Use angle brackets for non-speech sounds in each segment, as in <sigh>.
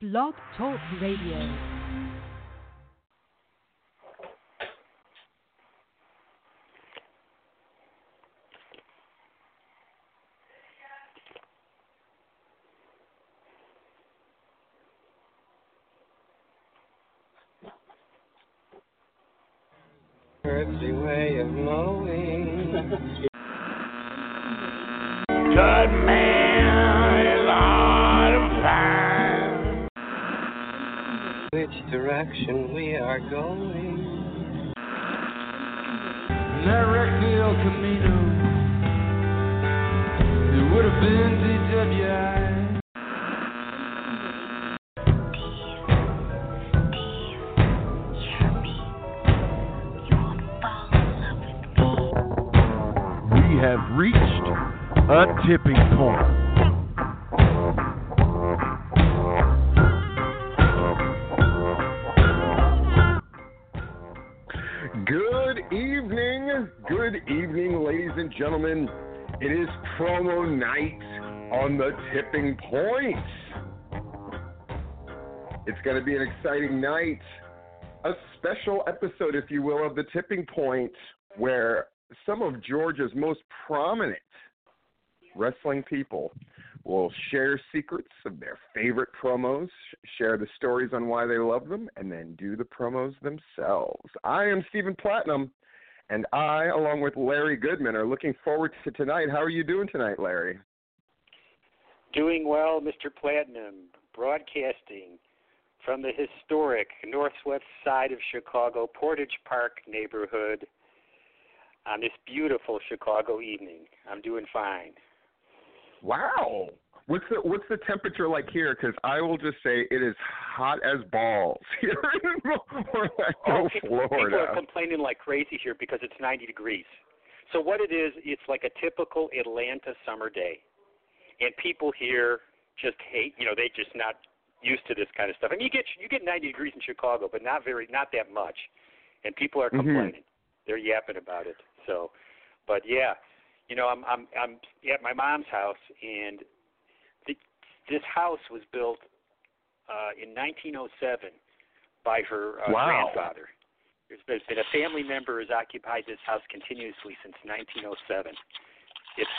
Blog Talk Radio. The tipping point. It's going to be an exciting night, a special episode, if you will, of the tipping point, where some of Georgia's most prominent wrestling people will share secrets of their favorite promos, share the stories on why they love them, and then do the promos themselves. I am Stephen Platinum, and I, along with Larry Goodman, are looking forward to tonight. How are you doing tonight, Larry? Doing well, Mr. Platinum, broadcasting from the historic northwest side of Chicago, Portage Park neighborhood on this beautiful Chicago evening. I'm doing fine. Wow. What's the what's the temperature like here? Because I will just say it is hot as balls <laughs> here in Orlando, Oh, people, people are complaining like crazy here because it's 90 degrees. So what it is, it's like a typical Atlanta summer day, and people here just hate. You know, they just not used to this kind of stuff. I mean, you get you get 90 degrees in Chicago, but not very, not that much, and people are Mhm. complaining. They're yapping about it. So, but yeah, you know, I'm I'm I'm at my mom's house, and the, this house was built uh, in 1907 by her uh, Wow. grandfather. There's been, been a family member has occupied this house continuously since 1907. It's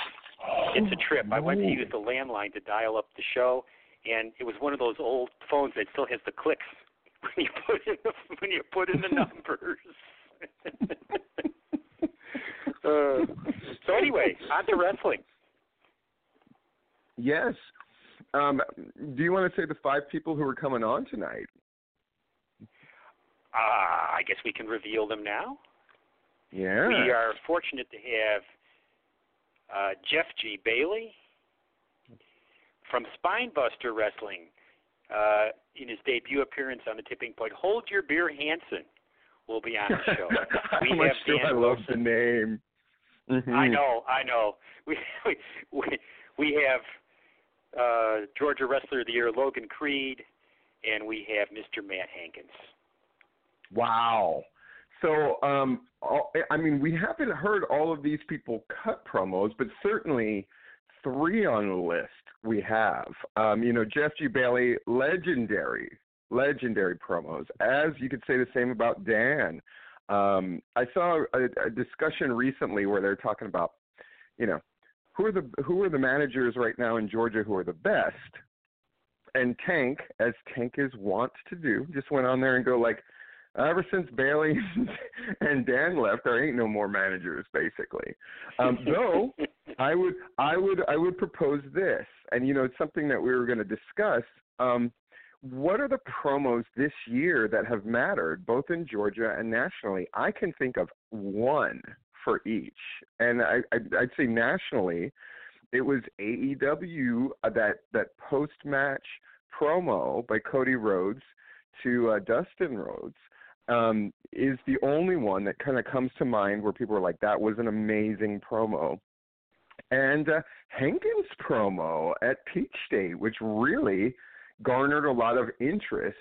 it's a trip. I went to use the landline to dial up the show, and it was one of those old phones that still has the clicks <laughs> when you put in the when you put in the <laughs> numbers. <laughs> uh, so anyway, on to wrestling. Yes. Um, do you want to say the five people who are coming on tonight? Uh, I guess we can reveal them now. Yeah. We are fortunate to have uh, Jeff G. Bailey from Spinebuster Wrestling uh, in his debut appearance on the Tipping Point. Hold Your Beer Hanson will be on the show. <laughs> We How much have do Dan I love the name? Mhm. I know, I know. <laughs> We we we, we have uh, Georgia Wrestler of the Year Logan Creed, and we have Mr. Matt Hankins. Wow. So, um, I mean, we haven't heard all of these people cut promos, but certainly three on the list we have. Um, you know, Jeff G. Bailey, legendary, legendary promos. As you could say the same about Dan. Um, I saw a, a discussion recently where they're talking about, you know, who are the who are the managers right now in Georgia who are the best. And Tank, as Tank is wont to do, just went on there and go like, ever since Bailey <laughs> and Dan left, there ain't no more managers, basically. Um, <laughs> though I would, I would, I would propose this, and you know, it's something that we were going to discuss. Um, what are the promos this year that have mattered, both in Georgia and nationally? I can think of one for each, and I, I'd, say nationally, it was AEW uh, that that post match promo by Cody Rhodes to uh, Dustin Rhodes um, is the only one that kind of comes to mind where people are like, "That was an amazing promo." And uh, Hankins' promo at Peach State, which really garnered a lot of interest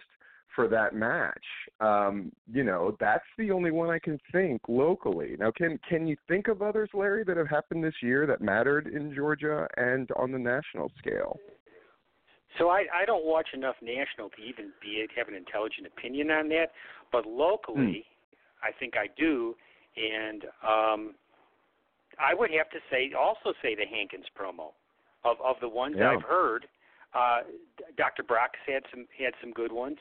for that match. Um, you know, that's the only one I can think locally. Now, can can you think of others, Larry, that have happened this year that mattered in Georgia and on the national scale? So I I don't watch enough national to even be have an intelligent opinion on that, but locally, I think I do, and um, I would have to say also say the Hankins promo of of the ones Yeah. I've heard. Uh, Dr. Brock's had some had some good ones.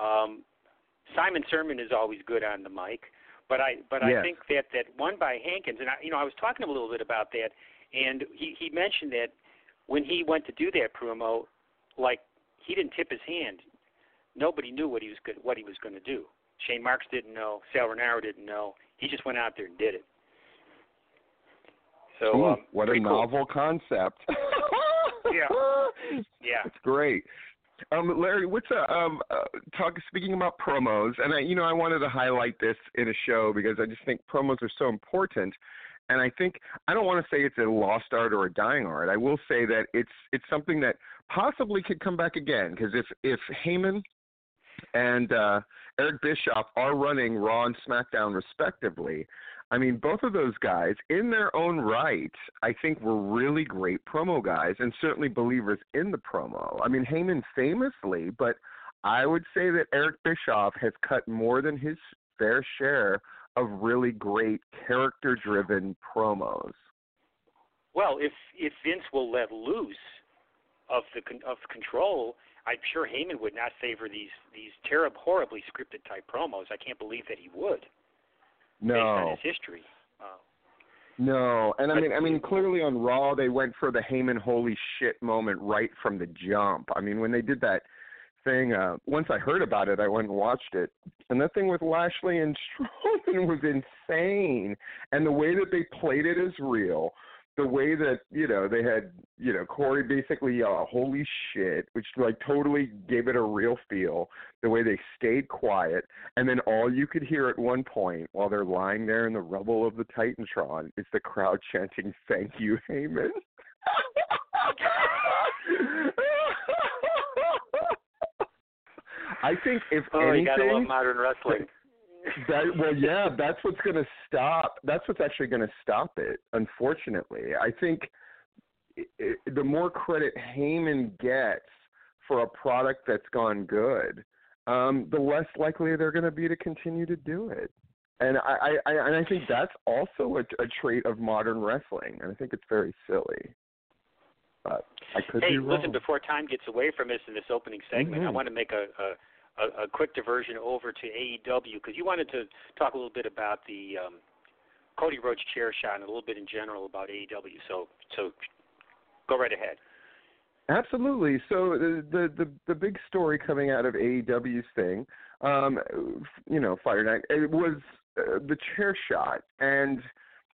Um, Simon Sermon is always good on the mic, but I but I think that that one by Hankins, and I, you know I was talking a little bit about that, and he he mentioned that when he went to do that promo, like he didn't tip his hand. Nobody knew what he was good, what he was going to do. Shane Marks didn't know. Sal Rinauro didn't know. He just went out there and did it. So Ooh, um, what a cool. novel concept. <laughs> Yeah. Yeah. That's great. Um, Larry, what's a um uh, talk? Speaking about promos, and I, you know, I wanted to highlight this in a show because I just think promos are so important. And I think I don't want to say it's a lost art or a dying art. I will say that it's it's something that possibly could come back again because if if Heyman and uh, Eric Bischoff are running Raw and SmackDown respectively, I mean, both of those guys, in their own right, I think were really great promo guys and certainly believers in the promo. I mean, Heyman famously, but I would say that Eric Bischoff has cut more than his fair share of really great character driven promos. Well, if if Vince will let loose of the con- of control, I'm sure Heyman would not favor these these terrible, horribly scripted type promos. I can't believe that he would, based on No. his history. Uh, No, and I mean, I mean, clearly on Raw they went for the Heyman holy shit moment right from the jump. I mean, when they did that thing, uh, once I heard about it, I went and watched it, and that thing with Lashley and <laughs> Strowman was insane, and the way that they played it is real. The way that you know they had you know Corey basically yell "Holy shit," which like totally gave it a real feel. The way they stayed quiet, and then all you could hear at one point while they're lying there in the rubble of the Titantron is the crowd <laughs> chanting, Thank you, Heyman. <laughs> I think if oh, you gotta love anything, modern wrestling. <laughs> that well, yeah, that's what's going to stop. That's what's actually going to stop it. Unfortunately, I think i i the more credit Heyman gets for a product that's gone good, um, the less likely they're going to be to continue to do it. And I, I, I and I think that's also a, a trait of modern wrestling, and I think it's very silly. But I could Hey, be wrong. listen, before time gets away from us in this opening segment, I Mhm. want to make a, a a, a quick diversion over to AEW because you wanted to talk a little bit about the um, Cody Rhodes chair shot and a little bit in general about AEW. So so go right ahead. Absolutely. So the the the, the big story coming out of AEW's thing, um, you know, Fire Night, it was uh, the chair shot, and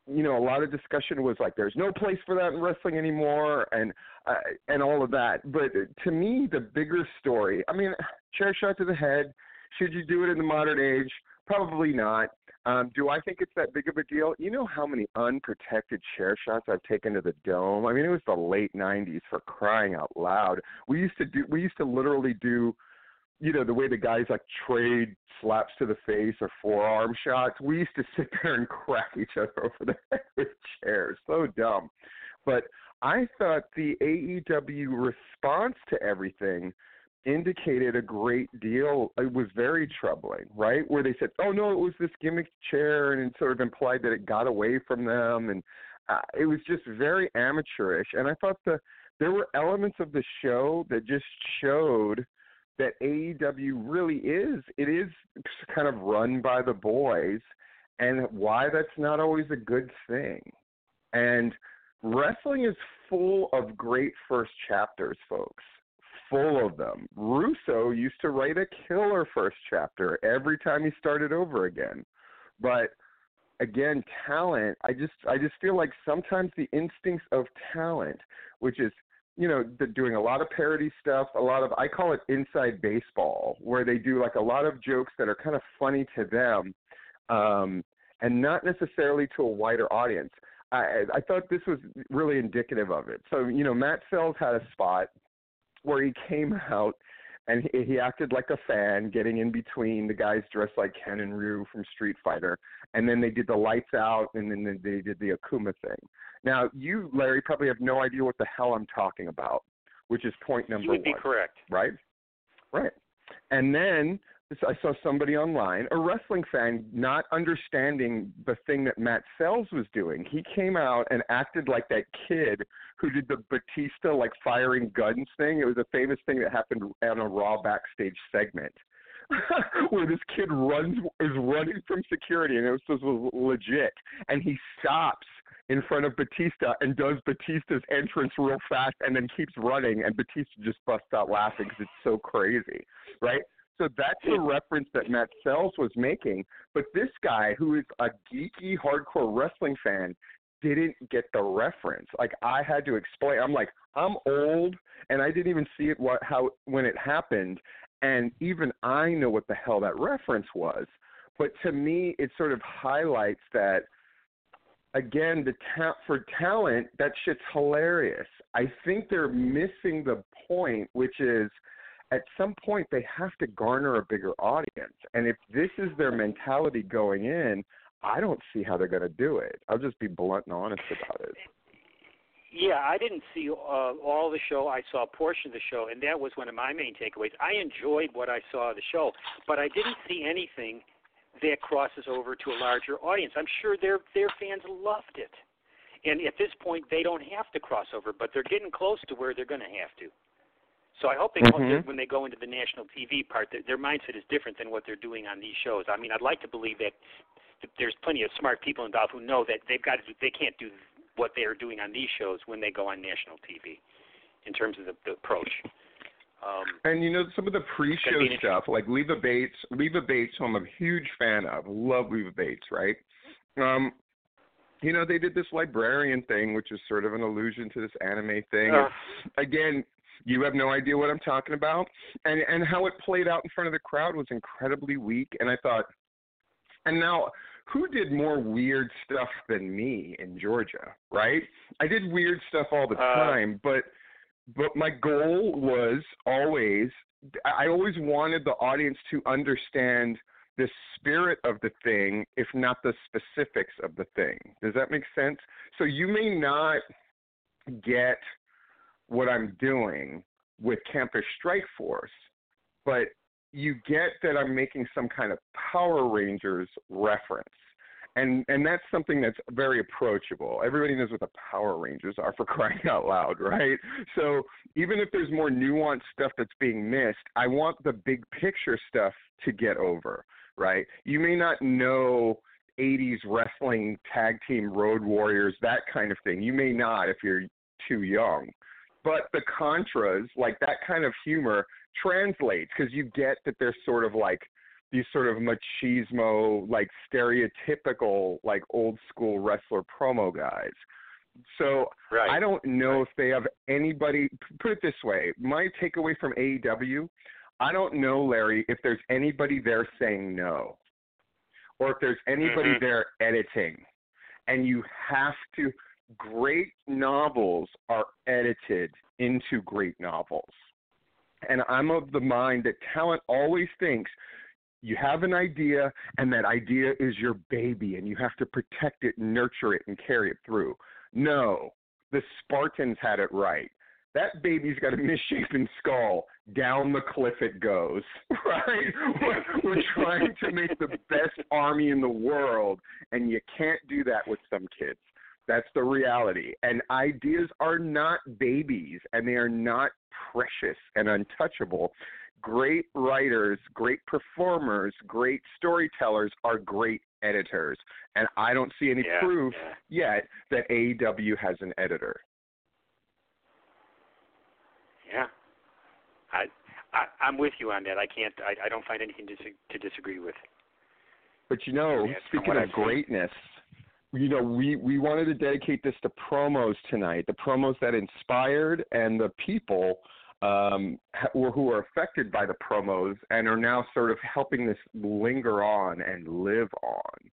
you know, a lot of discussion was like, there's no place for that in wrestling anymore, and uh, and all of that. But to me, the bigger story, I mean, chair shot to the head. Should you do it in the modern age? Probably not. Um, do I think it's that big of a deal? You know how many unprotected chair shots I've taken to the dome? I mean, it was the late '90s for crying out loud. We used to do. We used to literally do. You know the way the guys like trade slaps to the face or forearm shots. We used to sit <laughs> there and crack each other over the <laughs> head with chairs. So dumb. But I thought the AEW response to everything indicated a great deal. It was very troubling, right? Where they said, "Oh no, it was this gimmick chair," and it sort of implied that it got away from them, and uh, it was just very amateurish. And I thought the there were elements of the show that just showed that AEW really is it is kind of run by the boys, and why that's not always a good thing. And wrestling is full of great first chapters, folks full of them. Russo used to write a killer first chapter every time he started over again. But again, talent, I just I just feel like sometimes the instincts of talent, which is you know, they're doing a lot of parody stuff, a lot of I call it inside baseball, where they do like a lot of jokes that are kind of funny to them, um, and not necessarily to a wider audience. I, I thought this was really indicative of it. So, you know, Matt Sells had a spot where he came out and he, he acted like a fan, getting in between the guys dressed like Ken and Ryu from Street Fighter, and then they did the lights out, and then they did the Akuma thing. Now, you, Larry, probably have no idea what the hell I'm talking about. which is point number You would be one correct. right? Right. And then I saw somebody online, a wrestling fan, not understanding the thing that Matt Sells was doing. He came out and acted like that kid who did the Batista like firing guns thing. It was a famous thing that happened on a Raw backstage segment. <laughs> where this kid runs is running from security and it was, was legit and he stops in front of Batista and does Batista's entrance real fast and then keeps running and Batista just busts out laughing because it's so crazy, right? So that's the reference that Matt Sells was making. But this guy, who is a geeky, hardcore wrestling fan, didn't get the reference. Like I had to explain. I'm like, I'm old, and I didn't even see it what how when it happened, and even I know what the hell that reference was. But to me, it sort of highlights that again, the ta- for talent, that shit's hilarious. I think they're missing the point, which is at some point they have to garner a bigger audience. And if this is their mentality going in, I don't see how they're going to do it. I'll just be blunt and honest about it. Yeah, I didn't see uh, all the show. I saw a portion of the show, and that was one of my main takeaways. I enjoyed what I saw of the show, but I didn't see anything that crosses over to a larger audience. I'm sure their their fans loved it, and at this point they don't have to cross over, but they're getting close to where they're going to have to. So I hope they Mhm. when they go into the national TV part, their, their mindset is different than what they're doing on these shows. I mean, I'd like to believe that that there's plenty of smart people involved who know that they've got to do, they can't do what they are doing on these shows when they go on national TV in terms of the, the approach. Um, And you know some of the pre-show Gonna be an stuff, like Leva Bates. Leva Bates, who I'm a huge fan of, love Leva Bates, right? Um, you know they did this librarian thing, which is sort of an allusion to this anime thing. uh, Again, you have no idea what I'm talking about, and and how it played out in front of the crowd was incredibly weak. And I thought, and now who did more weird stuff than me in Georgia, right? I did weird stuff all the Uh, time, but but my goal was always I always wanted the audience to understand the spirit of the thing, if not the specifics of the thing. Does that make sense? So you may not get what I'm doing with Campus Strike Force, but you get that I'm making some kind of Power Rangers reference. And and that's something that's very approachable. Everybody knows what the Power Rangers are for <laughs> crying out loud, right? So even if there's more nuanced stuff that's being missed, I want the big picture stuff to get over, right? You may not know 80s wrestling tag team road warriors, that kind of thing. You may not if you're too young. But the contras, like that kind of humor, translates because you get that they're sort of like these sort of machismo, like stereotypical, like old school wrestler promo guys. So right. I don't know if they have anybody. Put it this way: my takeaway from AEW, I don't know, Larry, if there's anybody there saying no, or if there's anybody Mhm. there editing, and you have to. Great novels are edited into great novels, and I'm of the mind that talent always thinks you have an idea and that idea is your baby and you have to protect it nurture it and carry it through. No the spartans had it right. That baby's got a misshapen skull. Down the cliff it goes <laughs> right? We're, we're trying to make the best army in the world and you can't do that with some kids that's the reality and ideas are not babies and they are not precious and untouchable great writers, great performers, great storytellers are great editors. And I don't see any yeah, proof yeah. yet that AEW has an editor. Yeah, I, I I'm with you on that. I can't. I, I don't find anything to, to disagree with. But you know, speaking of I've seen. You know, we we wanted to dedicate this to promos tonight, the promos that inspired and the people um, who are affected by the promos and are now sort of helping this linger on and live on.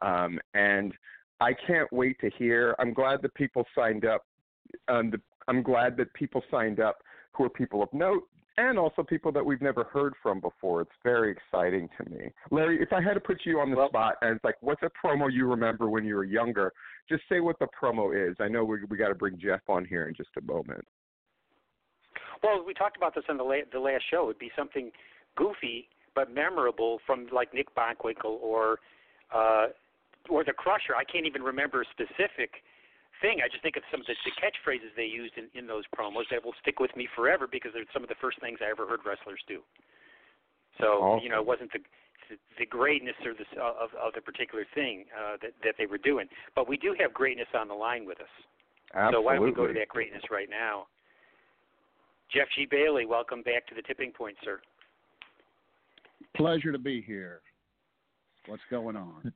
Um, and I can't wait to hear. I'm glad that people signed up. Um, the, I'm glad that people signed up who are people of note and also people that we've never heard from before. It's very exciting to me. Larry, if I had to put you on the Well- spot and it's like, what's a promo you remember when you were younger? Just say what the promo is. I know we we got to bring Jeff on here in just a moment. Well, we talked about this on the la- the last show. It'd be something goofy but memorable from like Nick Bockwinkel or uh, or the Crusher. I can't even remember specific thing. I just think of some of the, the catchphrases they used in, in those promos that will stick with me forever because they're some of the first things I ever heard wrestlers do. So Awesome. you know, it wasn't the the greatness or the of of the particular thing uh, that that they were doing, but we do have greatness on the line with us. Absolutely. So why don't we go to that greatness right now? Jeff G. Bailey, welcome back to the tipping point, sir. Pleasure to be here. What's going on?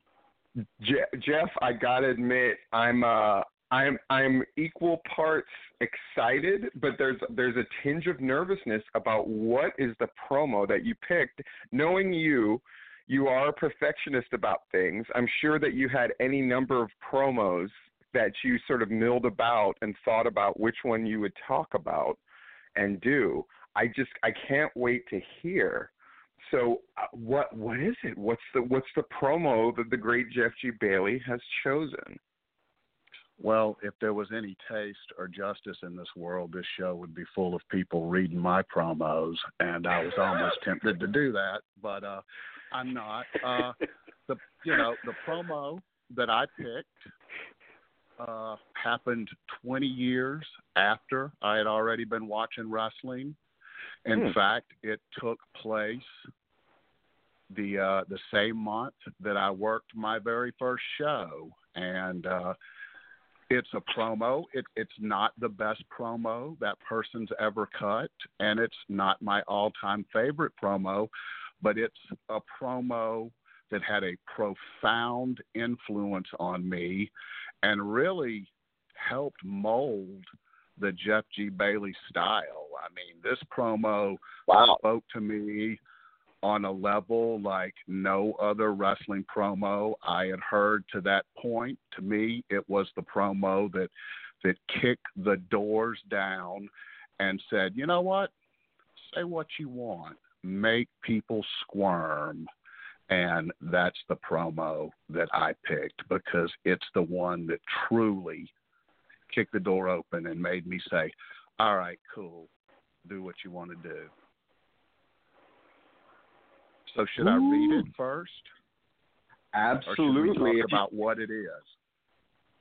Je- Jeff, I gotta admit, I'm uh, I'm I'm equal parts excited, but there's there's a tinge of nervousness about what is the promo that you picked. Knowing you, you are a perfectionist about things. I'm sure that you had any number of promos that you sort of milled about and thought about which one you would talk about and do. I just I can't wait to hear. So uh, what what is it? What's the what's the promo that the great Jeff G Bailey has chosen? Well, if there was any taste or justice in this world, this show would be full of people reading my promos, and I was almost tempted to do that, but uh, I'm not. Uh, the you know the promo that I picked uh, happened 20 years after I had already been watching wrestling. In Hmm. fact, it took place the uh, the same month that I worked my very first show, and uh, it's a promo. It, it's not the best promo that person's ever cut, and it's not my all-time favorite promo, but it's a promo that had a profound influence on me, and really helped mold the Jeff G. Bailey style. I mean, this promo Wow. spoke to me on a level like no other wrestling promo I had heard to that point. To me, it was the promo that that kicked the doors down and said, "You know what? Say what you want. Make people squirm." And that's the promo that I picked because it's the one that truly kicked the door open and made me say, "All right, cool. Do what you want to do." So should I read it first, Absolutely. talk about what it is?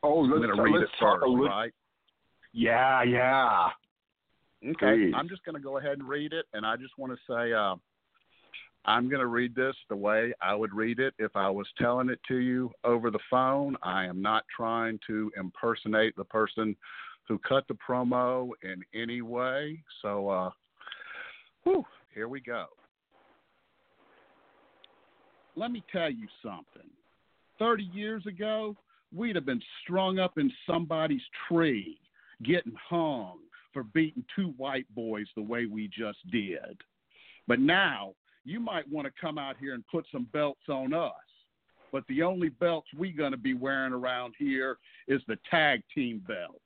oh, I'm let's, going to read it let's first, little. right? Yeah, yeah. Okay, Please. I'm just going to go ahead and read it, and I just want to say uh, I'm going to read this the way I would read it if I was telling it to you over the phone. I am not trying to impersonate the person who cut the promo in any way. So, uh, whew, here we go. Let me tell you something. 30 years ago, we'd have been strung up in somebody's tree, getting hung for beating two white boys the way we just did. But now, you might want to come out here and put some belts on us. But the only belts we're going to be wearing around here is the tag team belts.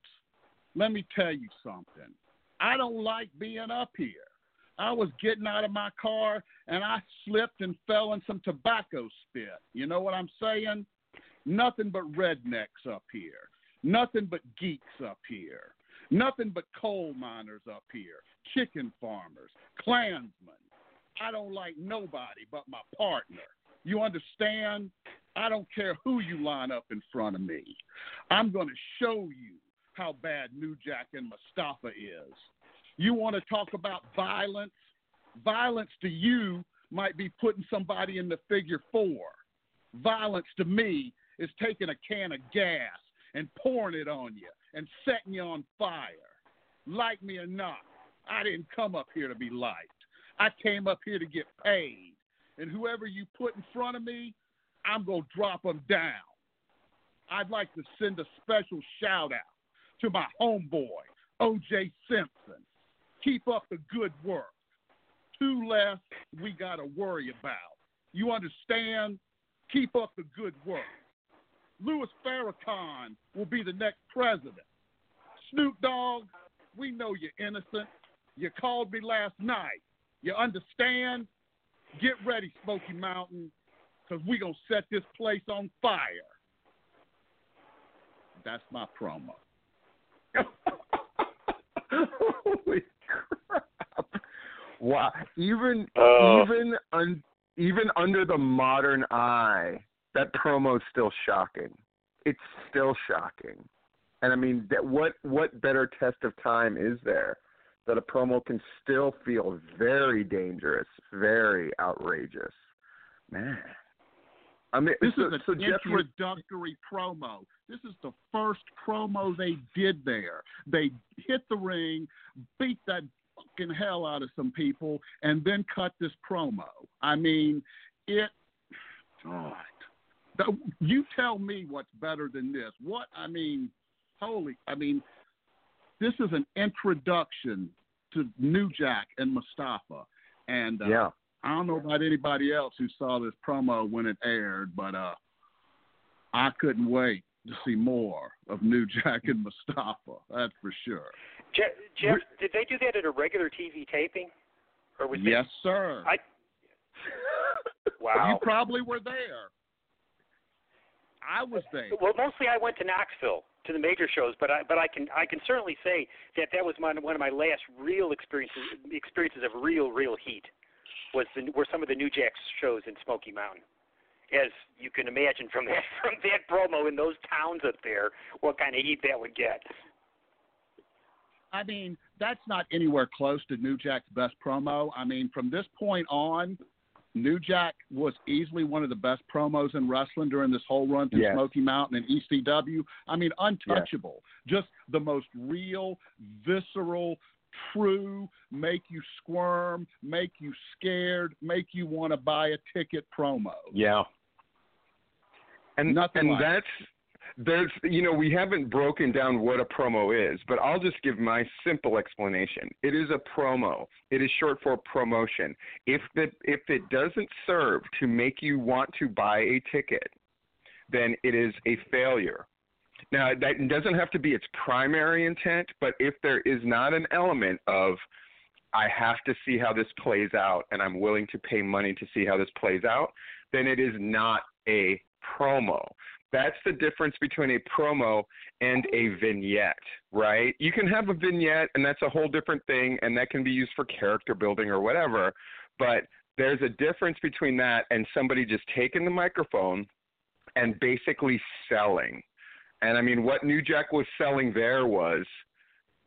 Let me tell you something. I don't like being up here. I was getting out of my car and I slipped and fell in some tobacco spit. You know what I'm saying? Nothing but rednecks up here. Nothing but geeks up here. Nothing but coal miners up here. Chicken farmers. Klansmen. I don't like nobody but my partner. You understand? I don't care who you line up in front of me. I'm going to show you how bad New Jack and Mustafa is. You want to talk about violence? Violence to you might be putting somebody in the figure four. Violence to me is taking a can of gas and pouring it on you and setting you on fire. Like me or not, I didn't come up here to be liked. I came up here to get paid. And whoever you put in front of me, I'm going to drop them down. I'd like to send a special shout out to my homeboy, OJ Simpson. Keep up the good work. Two less we got to worry about. You understand? Keep up the good work. Louis Farrakhan will be the next president. Snoop Dogg, we know you're innocent. You called me last night. You understand? Get ready, Smoky Mountain, because we're going to set this place on fire. That's my promo. <laughs> Holy crap. <laughs> Wow. Even Oh. even un, even under the modern eye, that promo's still shocking. It's still shocking. And I mean, that what what better test of time is there that a promo can still feel very dangerous, very outrageous? Man. I mean, This so, is an so Jeff, you- introductory promo. This is the first promo they did there. They hit the ring, beat that fucking hell out of some people, and then cut this promo. I mean, it. God, you tell me what's better than this. What I mean, holy! I mean, this is an introduction to New Jack and Mustafa, and uh, yeah. I don't know about anybody else who saw this promo when it aired, but uh, I couldn't wait to see more of New <laughs> Jack and Mustafa. That's for sure. Jeff, Jeff, did they do that at a regular TV taping, or was Yes, sir. I- <laughs> wow. You probably were there. I was there. Well, mostly I went to Knoxville to the major shows, but I but I can I can certainly say that that was my, one of my last real experiences experiences of real real heat was the, were some of the New Jack shows in Smoky Mountain. As you can imagine from <laughs> that from that promo in those towns up there, what kind of heat that would get. I mean, that's not anywhere close to New Jack's best promo. I mean, from this point on, New Jack was easily one of the best promos in wrestling during this whole run through Yes. Smoky Mountain and ECW. I mean, untouchable. Just the most real, visceral, true, make you squirm, make you scared, make you want to buy a ticket promo. Yeah. And Nothing and like that's there's you know we haven't broken down what a promo is, but I'll just give my simple explanation. It is a promo. It is short for promotion. If the if it doesn't serve to make you want to buy a ticket, then it is a failure. Now that doesn't have to be its primary intent, but if there is not an element of I have to see how this plays out and I'm willing to pay money to see how this plays out, then it is not a promo. That's the difference between a promo and a vignette, right? You can have a vignette and that's a whole different thing and that can be used for character building or whatever, but there's a difference between that and somebody just taking the microphone and basically selling. And I mean what New Jack was selling there was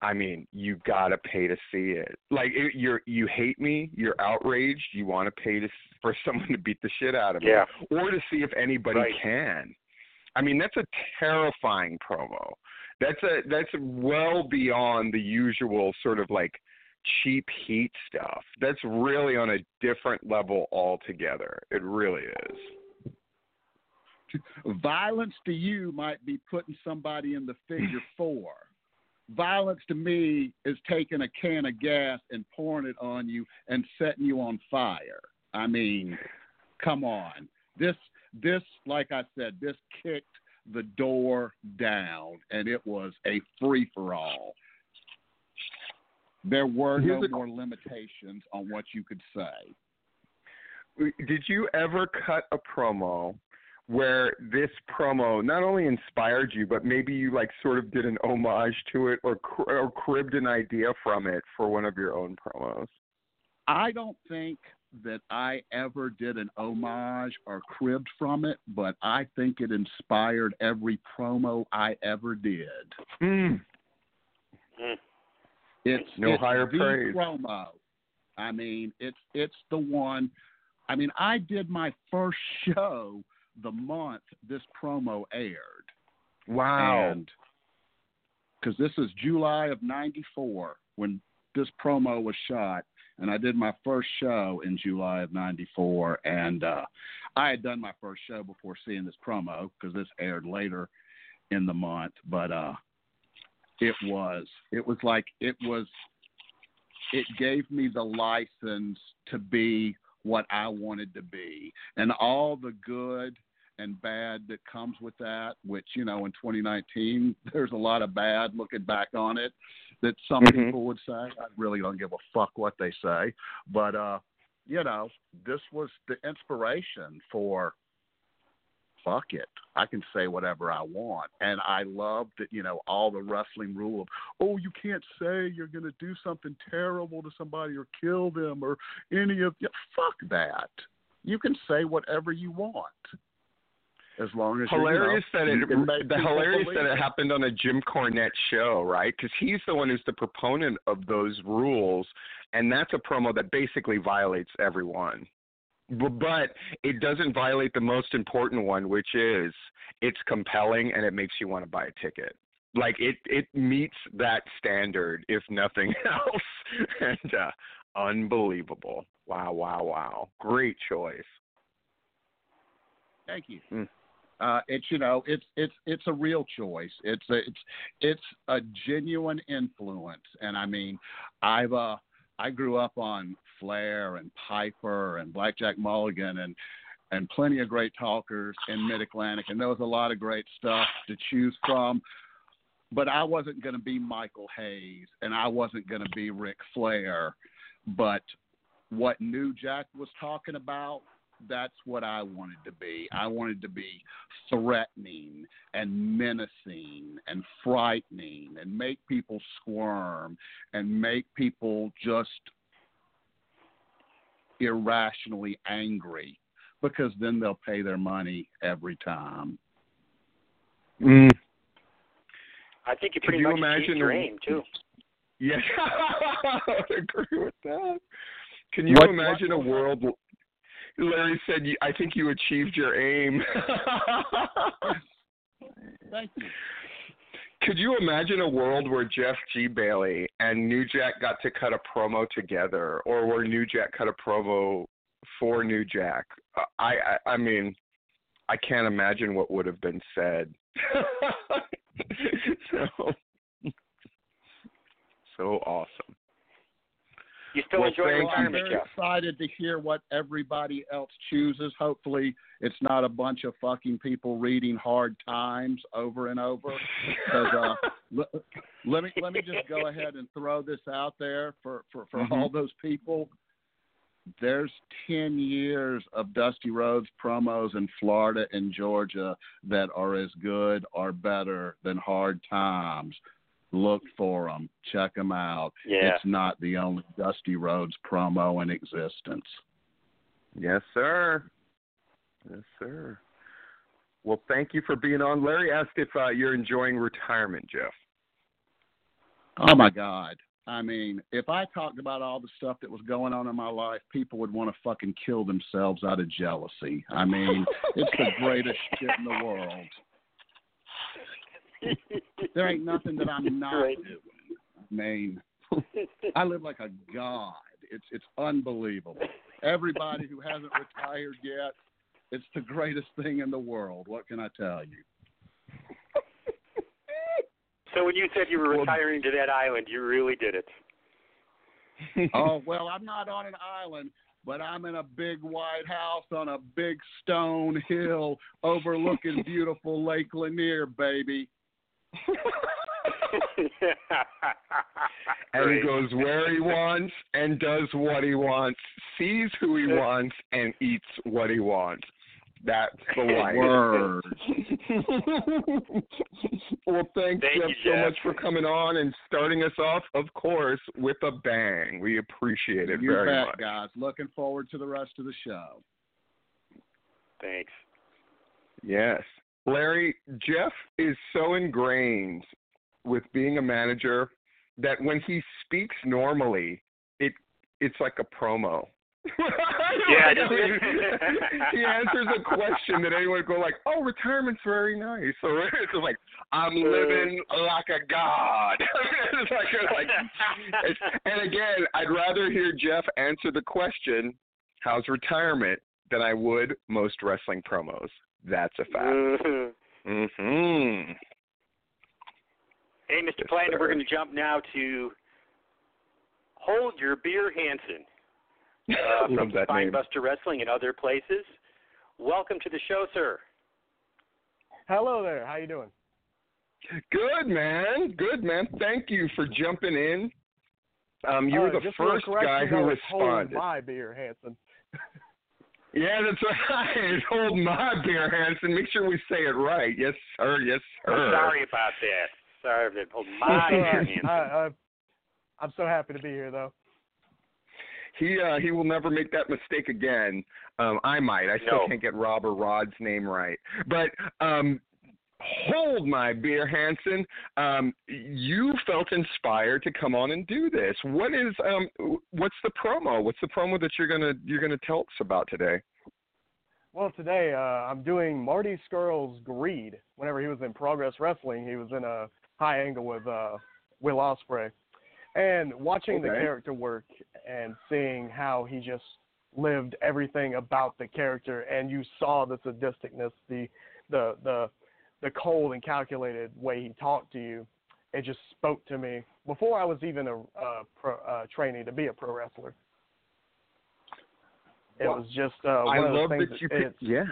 I mean, you gotta pay to see it. Like it, you're you hate me, you're outraged, you want to pay to for <laughs> someone to beat the shit out of me, Yeah. or to see if anybody Right. can. I mean, that's a terrifying promo. That's a that's well beyond the usual sort of like cheap heat stuff. That's really on a different level altogether. It really is. <laughs> Violence to you might be putting somebody in the figure <laughs> four. Violence to me is taking a can of gas and pouring it on you and setting you on fire. I mean, come on. This this like I said, this kicked the door down and it was a free for all. There were no more limitations on what you could say. Did you ever cut a promo where this promo not only inspired you, but maybe you like sort of did an homage to it or or cribbed an idea from it for one of your own promos? I don't think that I ever did an homage or cribbed from it, but I think it inspired every promo I ever did. Mm. It's No it's higher the praise. promo. I mean, it's it's the one. I mean, I did my first show the month this promo aired. Wow. Because this is July of '94 when this promo was shot, and I did my first show in July of '94, and uh, I had done my first show before seeing this promo because this aired later in the month, but uh, it was it was like it was it gave me the license to be what I wanted to be, and all the good and bad that comes with that, which, you know, in 2019, <laughs> there's a lot of bad looking back on it that some Mhm. people would say. I really don't give a fuck what they say. But, uh, you know, this was the inspiration for fuck it. I can say whatever I want. And I love that, you know, all the wrestling rule of, oh, you can't say you're going to do something terrible to somebody or kill them or any of, yeah, fuck that. You can say whatever you want. As long as hilarious you know, that you it the hilarious believe that it it. happened on a Jim Cornette show, right? Because he's the one who's the proponent of those rules, and that's a promo that basically violates everyone. But it doesn't violate the most important one, which is it's compelling and it makes you want to buy a ticket. Like it, it meets that standard, if nothing <laughs> else. and uh, unbelievable! Wow, wow, wow! Great choice. Thank you. Mm. Uh, it's you know it's it's it's a real choice. It's a, it's it's a genuine influence, and I mean, I've uh I grew up on Flair and Piper and Blackjack Mulligan and and plenty of great talkers in Mid Atlantic, and there was a lot of great stuff to choose from. But I wasn't going to be Michael Hayes, and I wasn't going to be Ric Flair. But what New Jack was talking about that's what I wanted to be. I wanted to be threatening and menacing and frightening and make people squirm and make people just irrationally angry because then they'll pay their money every time. Mm. I think you Could pretty you much imagine your the- aim too. Yes, <laughs> I would agree with that. Can you What- imagine what- a world? Larry said, "I think you achieved your aim." <laughs> Thank you. Could you imagine a world where Jeff G. Bailey and New Jack got to cut a promo together, or where New Jack cut a promo for New Jack? Uh, I, I, I mean, I can't imagine what would have been said. <laughs> <laughs> so, so awesome. You still Well, enjoy thank I'm retirement, very Jeff? excited to hear what everybody else chooses. Hopefully, it's not a bunch of fucking people reading Hard Times over and over. Because uh, <laughs> let, let me let me just go ahead and throw this out there for for for Mhm. all those people. There's ten years of Dusty Rhodes promos in Florida and Georgia that are as good or better than Hard Times. Look for them. Check them out. Yeah. It's not the only Dusty Rhodes promo in existence. Yes, sir. Yes, sir. Well, thank you for being on. Larry asked if uh, you're enjoying retirement, Jeff. Oh my God. I mean, if I talked about all the stuff that was going on in my life, people would want to fucking kill themselves out of jealousy. I mean, it's the greatest shit in the world. <laughs> There ain't nothing that I'm not Right. doing. I mean, I live like a god. It's it's unbelievable. Everybody who hasn't retired yet, it's the greatest thing in the world. What can I tell you? So when you said you were retiring to that island, you really did it. oh well i'm not on an island but i'm in a big white house on a big stone hill overlooking beautiful lake lanier baby <laughs> and he goes where he wants and does what he wants, sees who he wants, and eats what he wants. That's the <laughs> life. word <laughs> well, thanks, Thank Jeff, you, so Jeff. much for coming on and starting us off, of course, with a bang. We appreciate it you very bet much. guys looking forward to the rest of the show Thanks. Yes. Larry, Jeff is so ingrained with being a manager that when he speaks normally, it it's like a promo. <laughs> Yeah, <laughs> he answers a question that anyone would go like, "Oh, retirement's very nice," or <laughs> it's like, "I'm uh. living like a god." it's like, it's like, it's, and again, I'd rather hear Jeff answer the question, "How's retirement?" than I would most wrestling promos. That's a fact. Mm-hmm. Hey, Mr. Yes, Plander, sir. we're going to jump now to Hold Your Beer Hanson <laughs> uh, from Love that name. Spinebuster Wrestling and other places. Welcome to the show, sir. Hello there. How you doing? Good man, good man. Thank you for jumping in. Um, you Uh, were the just for a first guy who was hold responded. my beer, Hanson. Yeah, that's right. <laughs> Hold my beer, Hanson. Make sure we say it right. Yes, sir. Yes, sir. I'm sorry about that. Sorry that hold my I'm <laughs> so- hand. I, I, I'm so happy to be here, though. He uh, he will never make that mistake again. Um, I might. I still No. can't get Rob or Rod's name right. But um, hold my beer, Hanson. Um, you felt inspired to come on and do this. What is um, what's the promo? What's the promo that you're gonna you're gonna tell us about today? Well, today uh, I'm doing Marty Scurll's Greed. Whenever he was in Progress Wrestling, he was in a high angle with uh, Will Ospreay, and watching the character work and seeing how he just lived everything about the character, and you saw the sadisticness, the the the the cold and calculated way he talked to you. It just spoke to me before I was even a uh, pro, uh, trainee to be a pro wrestler. It Well, was just uh, one I of those love things that you picked. Yeah.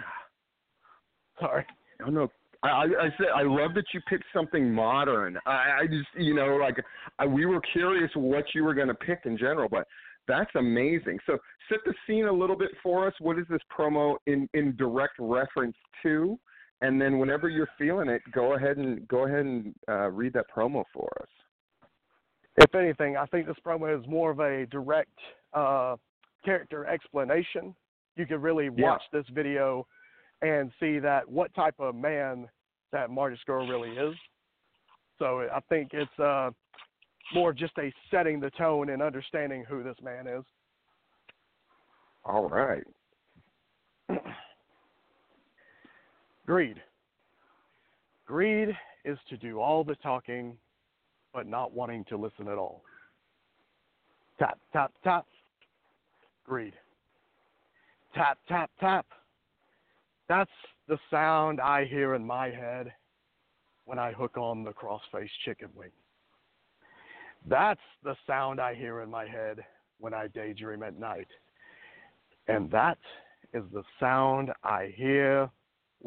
Sorry. Oh no. I, I I said I love that you picked something modern. I, I just you know like I, we were curious what you were going to pick in general, but that's amazing. So set the scene a little bit for us. What is this promo in in direct reference to? And then whenever you're feeling it, go ahead and go ahead and uh, read that promo for us. If anything, I think this promo is more of a direct uh, character explanation. You can really Yeah. watch this video and see that what type of man that Marty Scurll really is. So I think it's uh, more just a setting the tone and understanding who this man is. All right. <clears throat> Greed. Greed is to do all the talking, but not wanting to listen at all. Tap, tap, tap. Greed. Tap, tap, tap. That's the sound I hear in my head when I hook on the crossface chicken wing. That's the sound I hear in my head when I daydream at night. And that is the sound I hear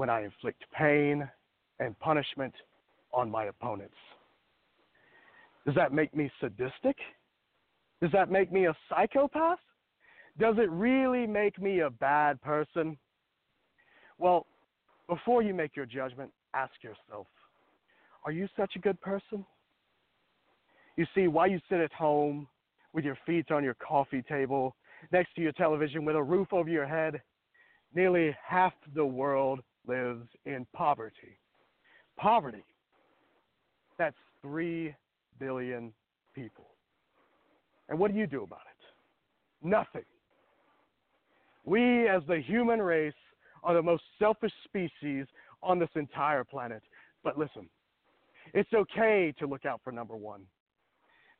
when I inflict pain and punishment on my opponents. Does that make me sadistic? Does that make me a psychopath? Does it really make me a bad person? Well, before you make your judgment, ask yourself are you such a good person? You see, while you sit at home with your feet on your coffee table, next to your television with a roof over your head, nearly half the world lives in poverty. Poverty. That's 3 billion people. And what do you do about it? Nothing. We, as the human race, are the most selfish species on this entire planet. But listen, it's okay to look out for number one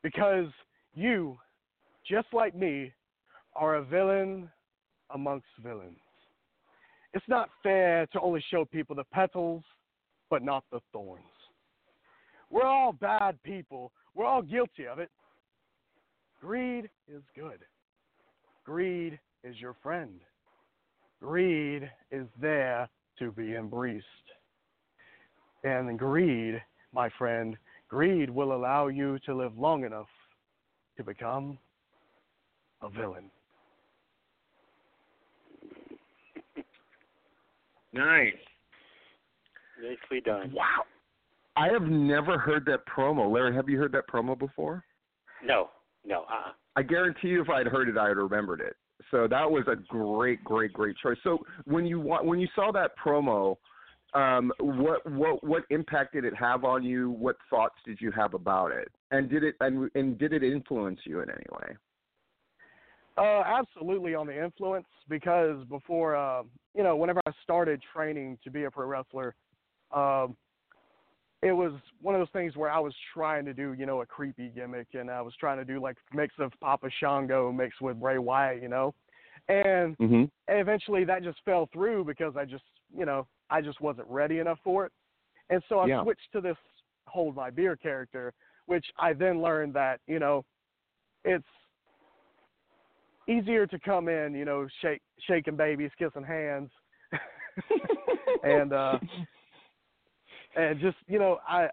because you, just like me, are a villain amongst villains. It's not fair to only show people the petals, but not the thorns. We're all bad people. We're all guilty of it. Greed is good. Greed is your friend. Greed is there to be embraced. And greed, my friend, greed will allow you to live long enough to become a villain. Nice. Nicely done. Wow. I have never heard that promo. Larry, have you heard that promo before? No, no. Uh-uh. I guarantee you, if I'd heard it, I'd remembered it. So that was a great, great, great choice. So when you wa- when you saw that promo, um, what what what impact did it have on you? What thoughts did you have about it? And did it and and did it influence you in any way? Uh, absolutely on the influence because before, uh, you know, whenever I started training to be a pro wrestler, um, it was one of those things where I was trying to do, you know, a creepy gimmick, and I was trying to do like mix of Papa Shango mixed with Bray Wyatt, you know, and Mm-hmm. eventually that just fell through because I just, you know, I just wasn't ready enough for it, and so I Yeah. switched to this hold my beer character, which I then learned that, you know, it's easier to come in, you know, shake shaking babies, kissing hands, <laughs> and uh, and just you know, I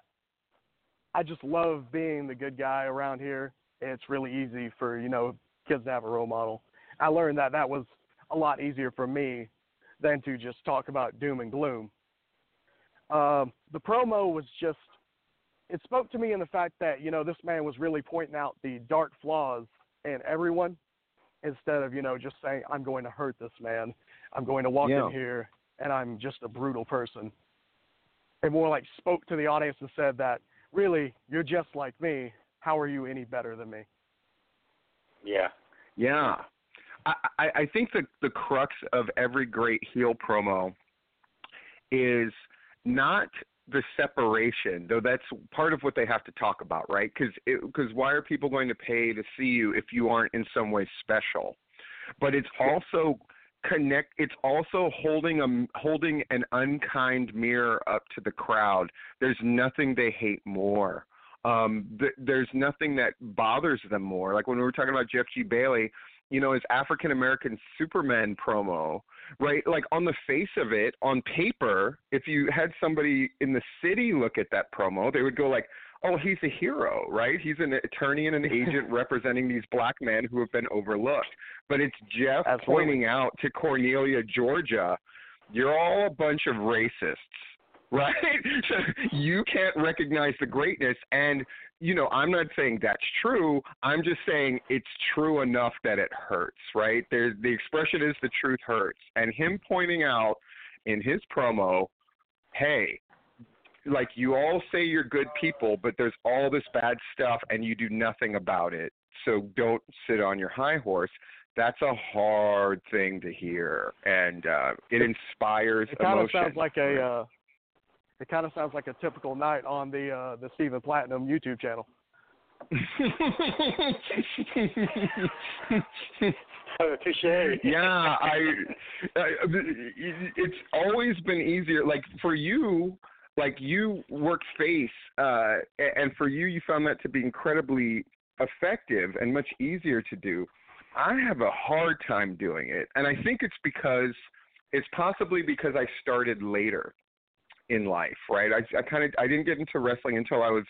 I just love being the good guy around here. It's really easy for you know kids to have a role model. I learned that that was a lot easier for me than to just talk about doom and gloom. Um, the promo was just it spoke to me in the fact that you know this man was really pointing out the dark flaws in everyone instead of you know just saying I'm going to hurt this man, I'm going to walk Yeah. in here and I'm just a brutal person. And more like spoke to the audience and said that really you're just like me. How are you any better than me? Yeah. Yeah. I, I, I think the the crux of every great heel promo is not the separation, though that's part of what they have to talk about, right? Because because why are people going to pay to see you if you aren't in some way special? But it's also connect. It's also holding a holding an unkind mirror up to the crowd. There's nothing they hate more. Um, th- there's nothing that bothers them more. Like when we were talking about Jeff G. Bailey, you know, his African American Superman promo, right? Like on the face of it, on paper, if you had somebody in the city look at that promo, they would go like, "Oh, he's a hero, right? He's an attorney and an <laughs> agent representing these black men who have been overlooked." But it's Jeff Absolutely. pointing out to Cornelia, Georgia, "You're all a bunch of racists." Right? <laughs> So you can't recognize the greatness and you know, I'm not saying that's true. I'm just saying it's true enough that it hurts, right? There, the expression is the truth hurts, and him pointing out in his promo, hey, like you all say you're good people, but there's all this bad stuff, and you do nothing about it. So don't sit on your high horse. That's a hard thing to hear, and uh, it inspires It kind of sounds like a uh, it kind of sounds like a typical night on the uh, the Stephen Platinum YouTube channel. Touche. <laughs> yeah, I, I. It's always been easier. Like for you, like you work face, uh, and for you, you found that to be incredibly effective and much easier to do. I have a hard time doing it, and I think it's because it's possibly because I started later in life, right? I, I kind of I didn't get into wrestling until I was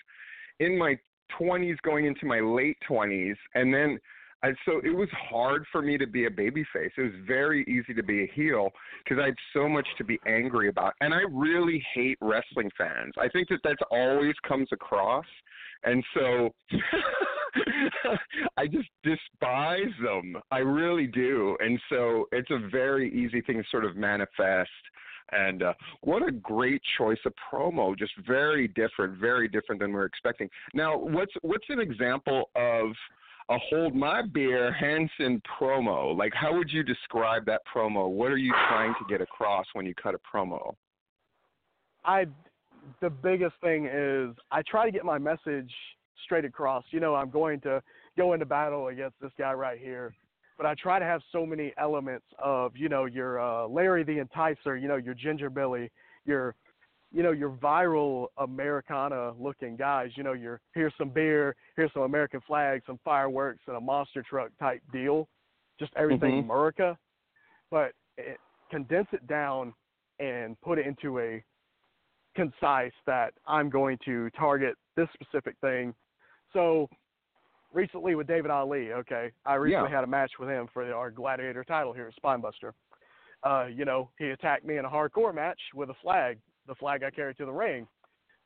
in my 20s, going into my late 20s, and then I, so it was hard for me to be a baby face. It was very easy to be a heel because I had so much to be angry about, and I really hate wrestling fans. I think that that's always comes across, and so <laughs> I just despise them. I really do, and so it's a very easy thing to sort of manifest. And uh, what a great choice of promo! Just very different, very different than we are expecting. Now, what's what's an example of a hold my beer Hanson promo? Like, how would you describe that promo? What are you trying to get across when you cut a promo? I the biggest thing is I try to get my message straight across. You know, I'm going to go into battle against this guy right here, but I try to have so many elements of, you know, your uh, Larry the Enticer, you know, your Ginger Billy, your you know, your viral Americana looking guys, you know, your here's some beer, here's some American flags, some fireworks and a monster truck type deal. Just everything Mhm. America. But it, condense it down and put it into a concise that I'm going to target this specific thing. So recently with David Ali, okay, I recently Yeah. had a match with him for our Gladiator title here at Spinebuster. Uh, you know, he attacked me in a hardcore match with a flag, the flag I carried to the ring.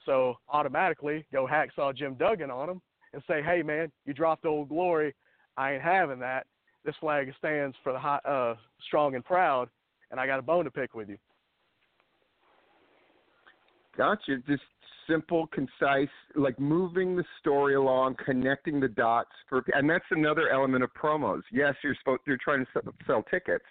So automatically go hacksaw Jim Duggan on him and say, "Hey man, you dropped Old Glory. I ain't having that. This flag stands for the high, uh, strong and proud, and I got a bone to pick with you." Gotcha. Just simple, concise, like moving the story along, connecting the dots for, and that's another element of promos. Yes, you're supposed you're trying to sell, sell tickets,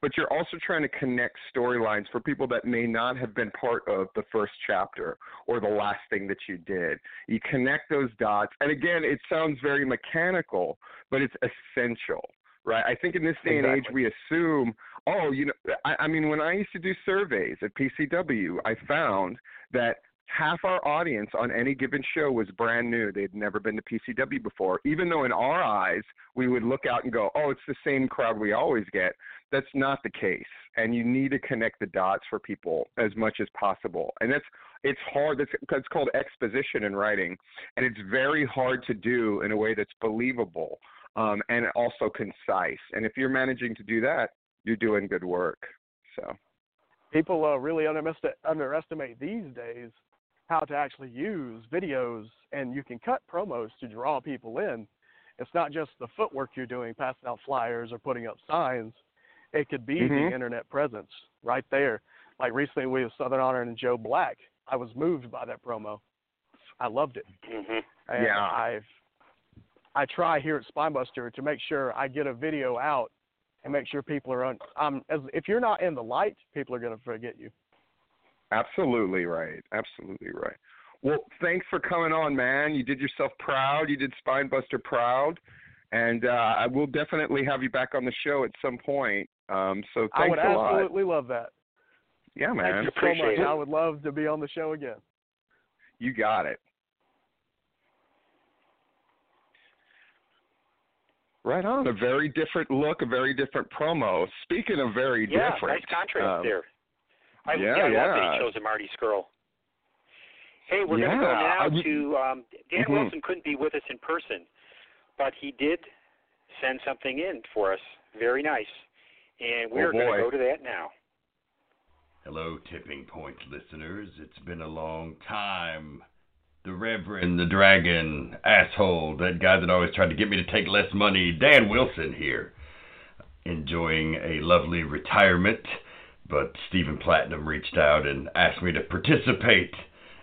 but you're also trying to connect storylines for people that may not have been part of the first chapter or the last thing that you did. You connect those dots, and again, it sounds very mechanical, but it's essential. Right. I think in this day and age, we assume, oh, you know, I, I mean, when I used to do surveys at PCW, I found that half our audience on any given show was brand new. They'd never been to PCW before, even though in our eyes we would look out and go, "Oh, it's the same crowd we always get." That's not the case, and you need to connect the dots for people as much as possible. And that's it's hard. That's it's called exposition in writing, and it's very hard to do in a way that's believable um, and also concise. And if you're managing to do that, you're doing good work. So people uh, really underestimate, underestimate these days how to actually use videos, and you can cut promos to draw people in. It's not just the footwork you're doing, passing out flyers or putting up signs. It could be Mhm. the internet presence right there. Like recently with Southern Honor and Joe Black, I was moved by that promo. I loved it. hmm And Yeah. I've I try here at Spinebuster to make sure I get a video out and make sure people are on. Um, as if you're not in the light, people are going to forget you. absolutely right. Absolutely right. Well, thanks for coming on, man. You did yourself proud. You did Spinebuster proud, and uh, I will definitely have you back on the show at some point. Um, so thanks I would absolutely love that. Yeah, Thank man. you so Appreciate much. it. I would love to be on the show again. You got it. Right on. A very different look, a very different promo. Speaking of very Yeah, different. nice contrast um, there. I, yeah, I love that he chose a Marty Scurll. Hey, we're going to go now I would- to um, Dan Mhm. Wilson. Couldn't be with us in person, but he did send something in for us. Very nice, and we're Oh, going to go to that now. Hello, Tipping Point listeners. It's been a long time. The Reverend, the Dragon, asshole, that guy that always tried to get me to take less money, Dan Wilson here. Enjoying a lovely retirement, but Stephen Platinum reached out and asked me to participate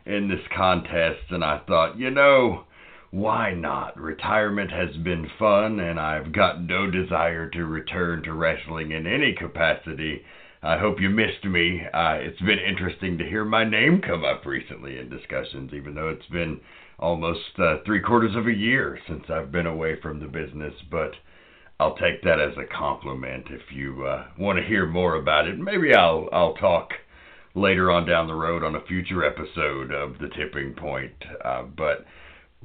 in this contest, and I thought, you know, why not? Retirement has been fun, and I've got no desire to return to wrestling in any capacity. I hope you missed me. Uh, it's been interesting to hear my name come up recently in discussions, even though it's been almost uh, three quarters of a year since I've been away from the business. But I'll take that as a compliment. If you uh, want to hear more about it, maybe I'll I'll talk later on down the road on a future episode of the Tipping Point. Uh, but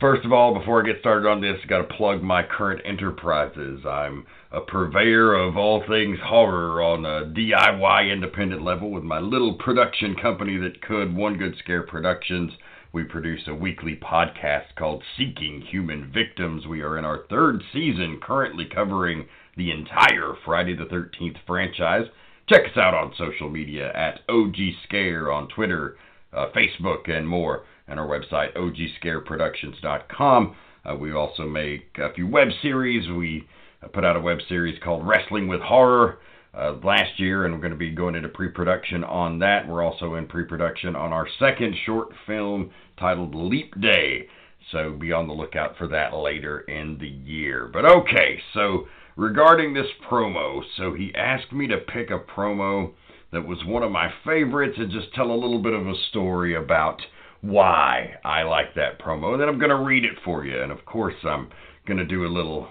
First of all, before I get started on this, got to plug my current enterprises. I'm a purveyor of all things horror on a DIY independent level with my little production company that could, One Good Scare Productions. We produce a weekly podcast called Seeking Human Victims. We are in our third season, currently covering the entire Friday the 13th franchise. Check us out on social media at OG Scare on Twitter, uh, Facebook, and more and our website, ogscareproductions.com. Uh, we also make a few web series. We uh, put out a web series called Wrestling with Horror uh, last year, and we're going to be going into pre production on that. We're also in pre production on our second short film titled Leap Day. So be on the lookout for that later in the year. But okay, so regarding this promo, so he asked me to pick a promo that was one of my favorites and just tell a little bit of a story about why I like that promo. And then I'm going to read it for you. And of course, I'm going to do a little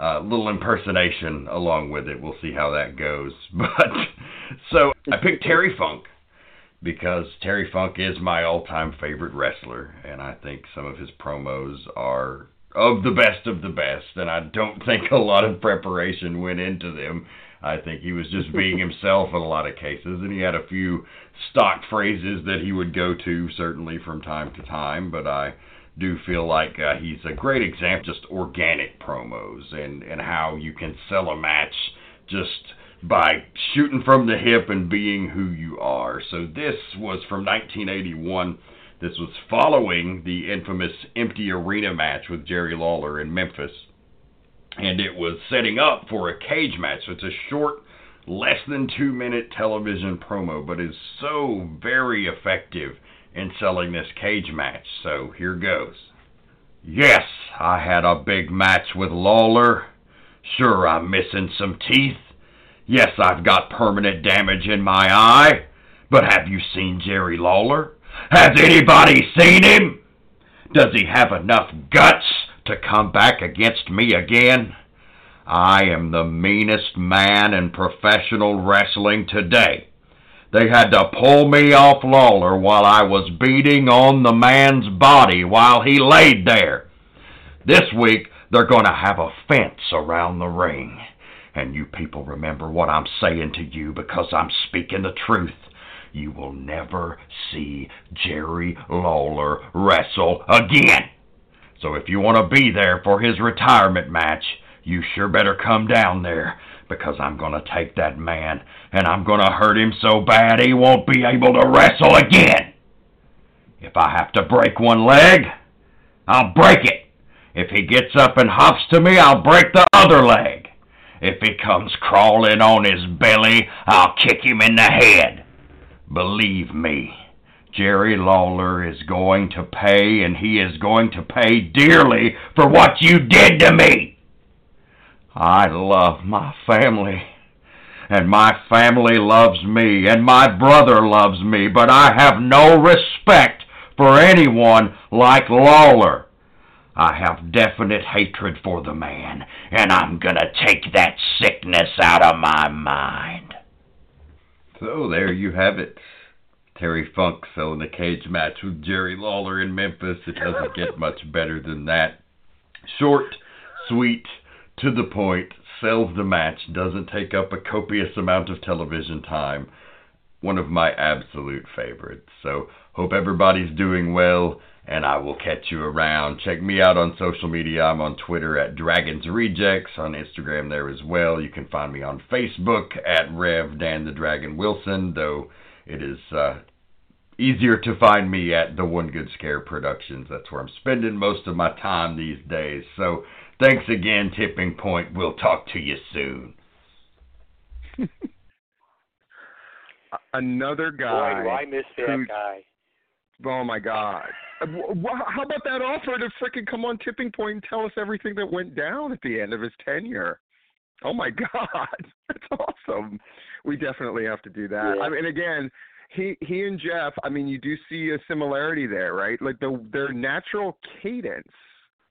uh, little impersonation along with it. We'll see how that goes. <laughs> But so I picked Terry Funk because Terry Funk is my all-time favorite wrestler, and I think some of his promos are of the best of the best. And I don't <laughs> think a lot of preparation went into them. I think he was just being <laughs> himself in a lot of cases, and he had a few stock phrases that he would go to certainly from time to time. But I do feel like uh, he's a great example, just organic promos and and how you can sell a match just by shooting from the hip and being who you are. So this was from 1981. This was following the infamous empty arena match with Jerry Lawler in Memphis and it was setting up for a cage match. So it's a short, less than two minute television promo, but is so very effective in selling this cage match. So here goes. Yes, I had a big match with Lawler. Sure, I'm missing some teeth. Yes, I've got permanent damage in my eye. But have you seen Jerry Lawler? Has anybody seen him? Does he have enough guts to come back against me again? I am the meanest man in professional wrestling today. They had to pull me off Lawler while I was beating on the man's body while he laid there. This week, they're going to have a fence around the ring. And you people remember what I'm saying to you because I'm speaking the truth. You will never see Jerry Lawler wrestle again. So if you want to be there for his retirement match, you sure better come down there because I'm going to take that man and I'm going to hurt him so bad he won't be able to wrestle again. If I have to break one leg, I'll break it. If he gets up and hops to me, I'll break the other leg. If he comes crawling on his belly, I'll kick him in the head. Believe me, Jerry Lawler is going to pay, and he is going to pay dearly for what you did to me. I love my family, and my family loves me, and my brother loves me, but I have no respect for anyone like Lawler. I have definite hatred for the man, and I'm gonna take that sickness out of my mind. So there you have it. Terry Funk selling a cage match with Jerry Lawler in Memphis. It doesn't get much better than that. Short, sweet, to the point, sells the match, doesn't take up a copious amount of television time. One of my absolute favorites. So, hope everybody's doing well, and I will catch you around. Check me out on social media. I'm on Twitter at Dragons Rejects, on Instagram there as well. You can find me on Facebook at Rev Dan the Dragon Wilson, though it is uh, easier to find me at the One Good Scare Productions. That's where I'm spending most of my time these days. So thanks again, Tipping Point. We'll talk to you soon. <laughs> Another guy. Boy, do I miss that who- guy. Oh my God! Wh- wh- How about that offer to freaking come on Tipping Point and tell us everything that went down at the end of his tenure? Oh my <laughs> God, that's awesome. We definitely have to do that. Yeah. I mean, again, he he and Jeff. I mean, you do see a similarity there, right? Like the their natural cadence.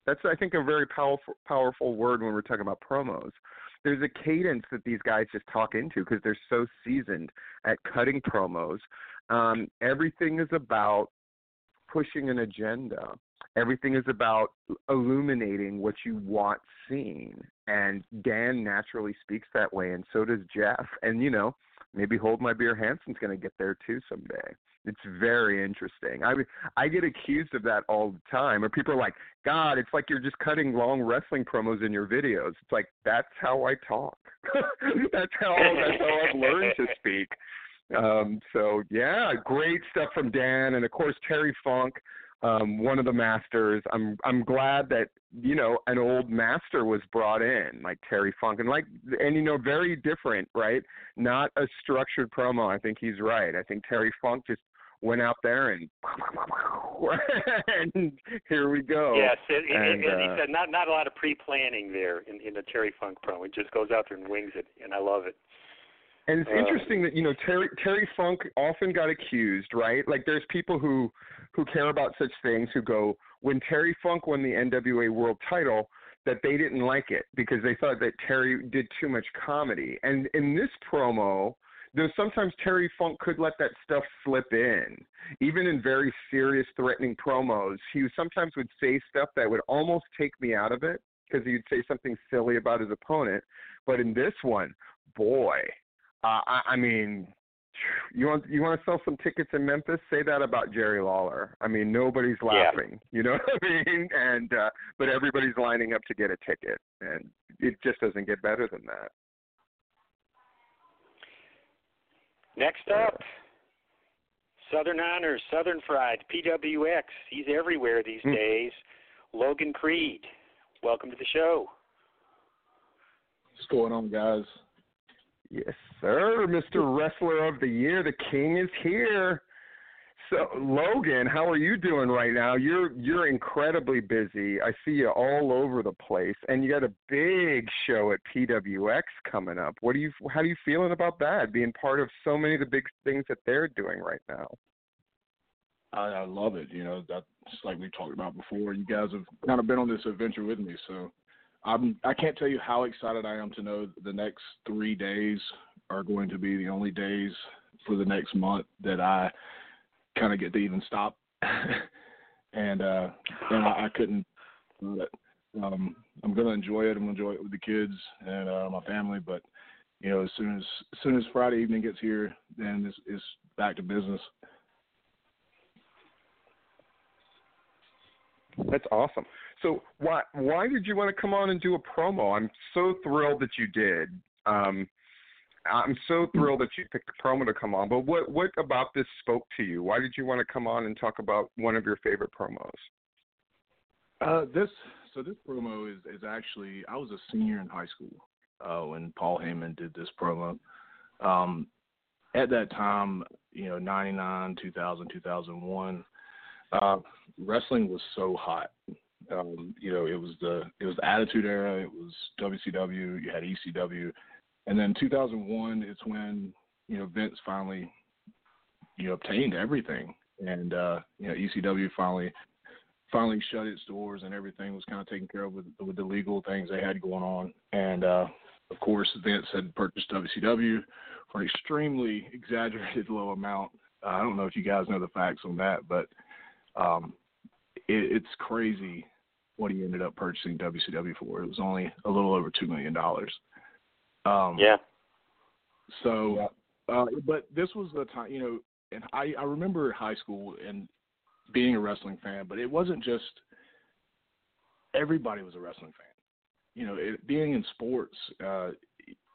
That's I think a very powerful powerful word when we're talking about promos. There's a cadence that these guys just talk into because they're so seasoned at cutting promos. Um, everything is about pushing an agenda. Everything is about illuminating what you want seen. And Dan naturally speaks that way, and so does Jeff. And, you know, maybe Hold My Beer Hanson's going to get there too someday. It's very interesting. I I get accused of that all the time, or people are like, "God, it's like you're just cutting long wrestling promos in your videos." It's like that's how I talk. <laughs> that's how that's how I've learned to speak. Um, so yeah, great stuff from Dan, and of course Terry Funk, um, one of the masters. I'm I'm glad that you know an old master was brought in, like Terry Funk, and like and you know very different, right? Not a structured promo. I think he's right. I think Terry Funk just went out there and <laughs> and here we go. Yes, and, and, And, and he uh, said not not a lot of pre-planning there in, in the Terry Funk promo. He just goes out there and wings it, and I love it. And it's Uh, interesting that you know Terry Terry Funk often got accused, right? Like there's people who who care about such things who go when Terry Funk won the NWA World Title that they didn't like it because they thought that Terry did too much comedy. And in this promo, though sometimes Terry Funk could let that stuff slip in, even in very serious, threatening promos. He sometimes would say stuff that would almost take me out of it because he would say something silly about his opponent. But in this one, boy, uh, I, I mean, you want you want to sell some tickets in Memphis? Say that about Jerry Lawler. I mean, nobody's Yeah. laughing. <laughs> You know what I mean? And uh, but everybody's lining up to get a ticket, and it just doesn't get better than that. Next up, Southern Honors, Southern Fried, PWX. He's everywhere these Hmm. days. Logan Creed, welcome to the show. What's going on, guys? Yes, sir, Mr. Wrestler of the Year. The King is here. So, Logan, how are you doing right now? You're you're incredibly busy. I see you all over the place, and you got a big show at PWX coming up. What do you how are you feeling about that? Being part of so many of the big things that they're doing right now. I, I love it. You know, that's like we talked about before. You guys have kind of been on this adventure with me, so I'm. I can't tell you how excited I am to know the next three days are going to be the only days for the next month that I kind of get to even stop. <laughs> and uh, and I, I couldn't. Um, I'm gonna enjoy it. I'm gonna enjoy it with the kids and uh, my family. But you know, as soon as as soon as Friday evening gets here, then it's, it's back to business. That's awesome. So why why did you want to come on and do a promo? I'm so thrilled that you did. Um, I'm so thrilled that you picked a promo to come on. But what what about this spoke to you? Why did you want to come on and talk about one of your favorite promos? Uh, this so this promo is is actually I was a senior in high school uh, when Paul Heyman did this promo. Um, at that time, you know, 99, 2000, 2001, uh, wrestling was so hot. Um, you know, it was the it was the Attitude Era. It was WCW. You had ECW, and then 2001. It's when you know Vince finally you know obtained everything, and uh, you know ECW finally finally shut its doors, and everything was kind of taken care of with with the legal things they had going on. And uh, of course, Vince had purchased WCW for an extremely <laughs> exaggerated low amount. Uh, I don't know if you guys know the facts on that, but um, it, it's crazy what he ended up purchasing WCW for. It was only a little over two million dollars. Um, yeah. So, uh, but this was the time, you know, and I I remember high school and being a wrestling fan, but it wasn't just everybody was a wrestling fan. You know, it, being in sports, uh,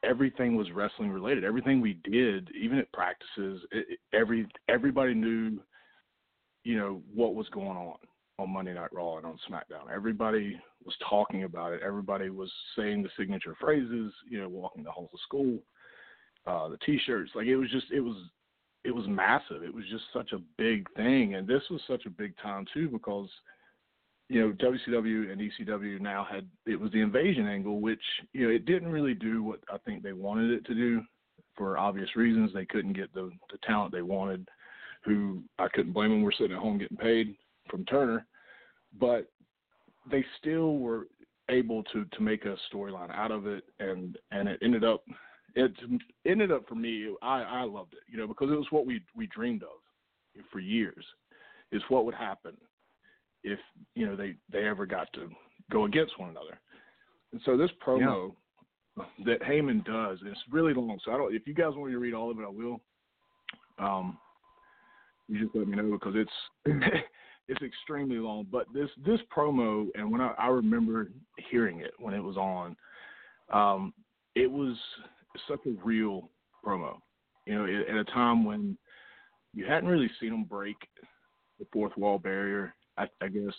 everything was wrestling related. Everything we did, even at practices, it, every everybody knew, you know, what was going on on Monday Night Raw and on SmackDown. Everybody was talking about it. Everybody was saying the signature phrases. You know, walking the halls of school, uh, the T-shirts. Like it was just, it was, it was massive. It was just such a big thing, and this was such a big time too because you know, WCW and ECW now had it was the invasion angle, which you know it didn't really do what I think they wanted it to do for obvious reasons. They couldn't get the the talent they wanted, who I couldn't blame them. We're sitting at home getting paid from Turner, but they still were able to to make a storyline out of it, and and it ended up it ended up for me. I I loved it, you know, because it was what we we dreamed of for years. Is what would happen if you know they they ever got to go against one another. And so this promo yeah. that Heyman does it's really long. So I don't. If you guys want me to read all of it, I will. Um, you just let me know because it's <laughs> it's extremely long. But this this promo, and when I, I remember hearing it when it was on, um, it was such a real promo. You know, at a time when you hadn't really seen them break the fourth wall barrier. I, I guess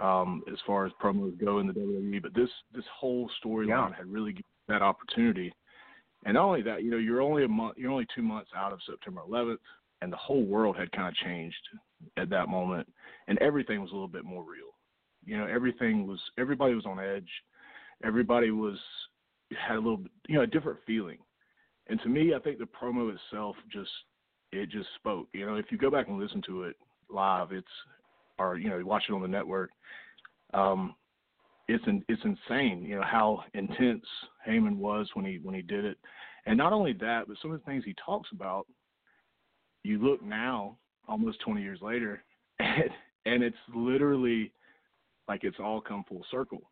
um, as far as promos go in the WWE. But this this whole storyline yeah. had really given that opportunity. And not only that, you know, you're only a month, you're only two months out of September 11th, and the whole world had kind of changed at that moment, and everything was a little bit more real. You know, everything was everybody was on edge, everybody was had a little, you know, a different feeling. And to me, I think the promo itself just it just spoke. You know, if you go back and listen to it live, it's or you know watch it on the network. Um, it's in, it's insane, you know how intense Heyman was when he when he did it, and not only that, but some of the things he talks about. You look now, almost 20 years later, <laughs> and, and it's literally like it's all come full circle,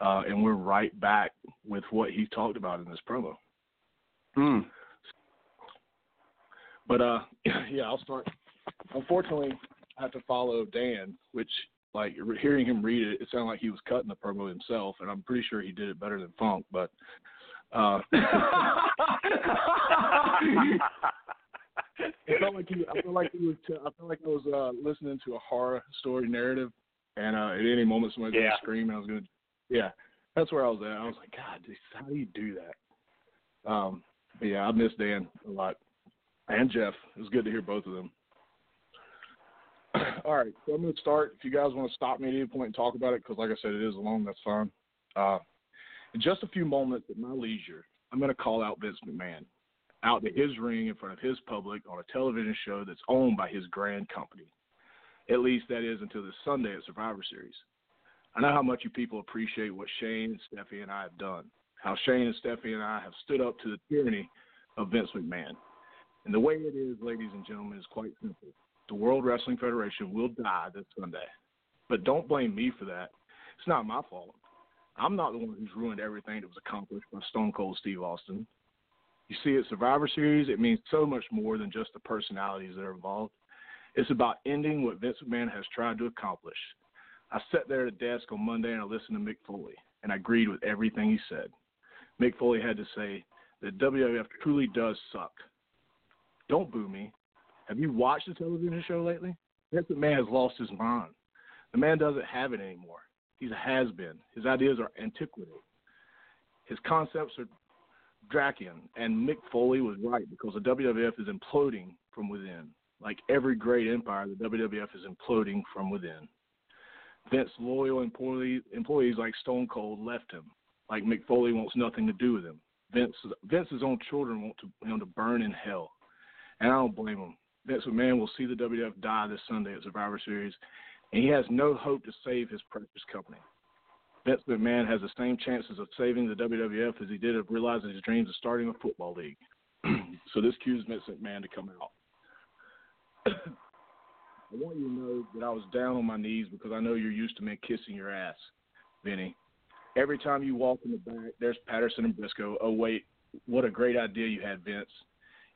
uh, and we're right back with what he talked about in this promo. Hmm. But uh, <laughs> yeah, I'll start. Unfortunately, I have to follow Dan, which like hearing him read it, it sounded like he was cutting the promo himself, and I'm pretty sure he did it better than Funk. But uh, <laughs> it felt like he, I felt like he was. T- I felt like I was uh, listening to a horror story narrative, and uh, at any moment somebody's yeah. gonna scream, and I was gonna, yeah, that's where I was at. I was like, God, how do you do that? Um, yeah, I miss Dan a lot, and Jeff. It was good to hear both of them. All right, so I'm going to start. If you guys want to stop me at any point and talk about it, because like I said, it is long, that's fine. Uh, in just a few moments at my leisure, I'm going to call out Vince McMahon out to his ring in front of his public on a television show that's owned by his grand company. At least that is until this Sunday at Survivor Series. I know how much you people appreciate what Shane, Steffi, and I have done. How Shane and Steffi and I have stood up to the tyranny of Vince McMahon. And the way it is, ladies and gentlemen, is quite simple the World Wrestling Federation will die this Sunday. But don't blame me for that. It's not my fault. I'm not the one who's ruined everything that was accomplished by Stone Cold Steve Austin. You see, at Survivor Series, it means so much more than just the personalities that are involved. It's about ending what Vince McMahon has tried to accomplish. I sat there at a desk on Monday and I listened to Mick Foley, and I agreed with everything he said. Mick Foley had to say that WWF truly does suck. Don't boo me. Have you watched the television show lately? Vince McMahon has lost his mind. The man doesn't have it anymore. He's a has been. His ideas are antiquated. His concepts are Drakian, and Mick Foley was right because the WWF is imploding from within. Like every great empire, the WWF is imploding from within. Vince loyal employee, employees like Stone Cold left him. Like Mick Foley wants nothing to do with him. Vince, Vince's own children want to, him to burn in hell, and I don't blame him. Vince McMahon will see the WWF die this Sunday at Survivor Series, and he has no hope to save his precious company. Vince McMahon has the same chances of saving the WWF as he did of realizing his dreams of starting a football league. <clears throat> so this cues Vince McMahon to come out. <clears throat> I want you to know that I was down on my knees because I know you're used to me kissing your ass, Vinny. Every time you walk in the back, there's Patterson and Briscoe. Oh wait, what a great idea you had, Vince.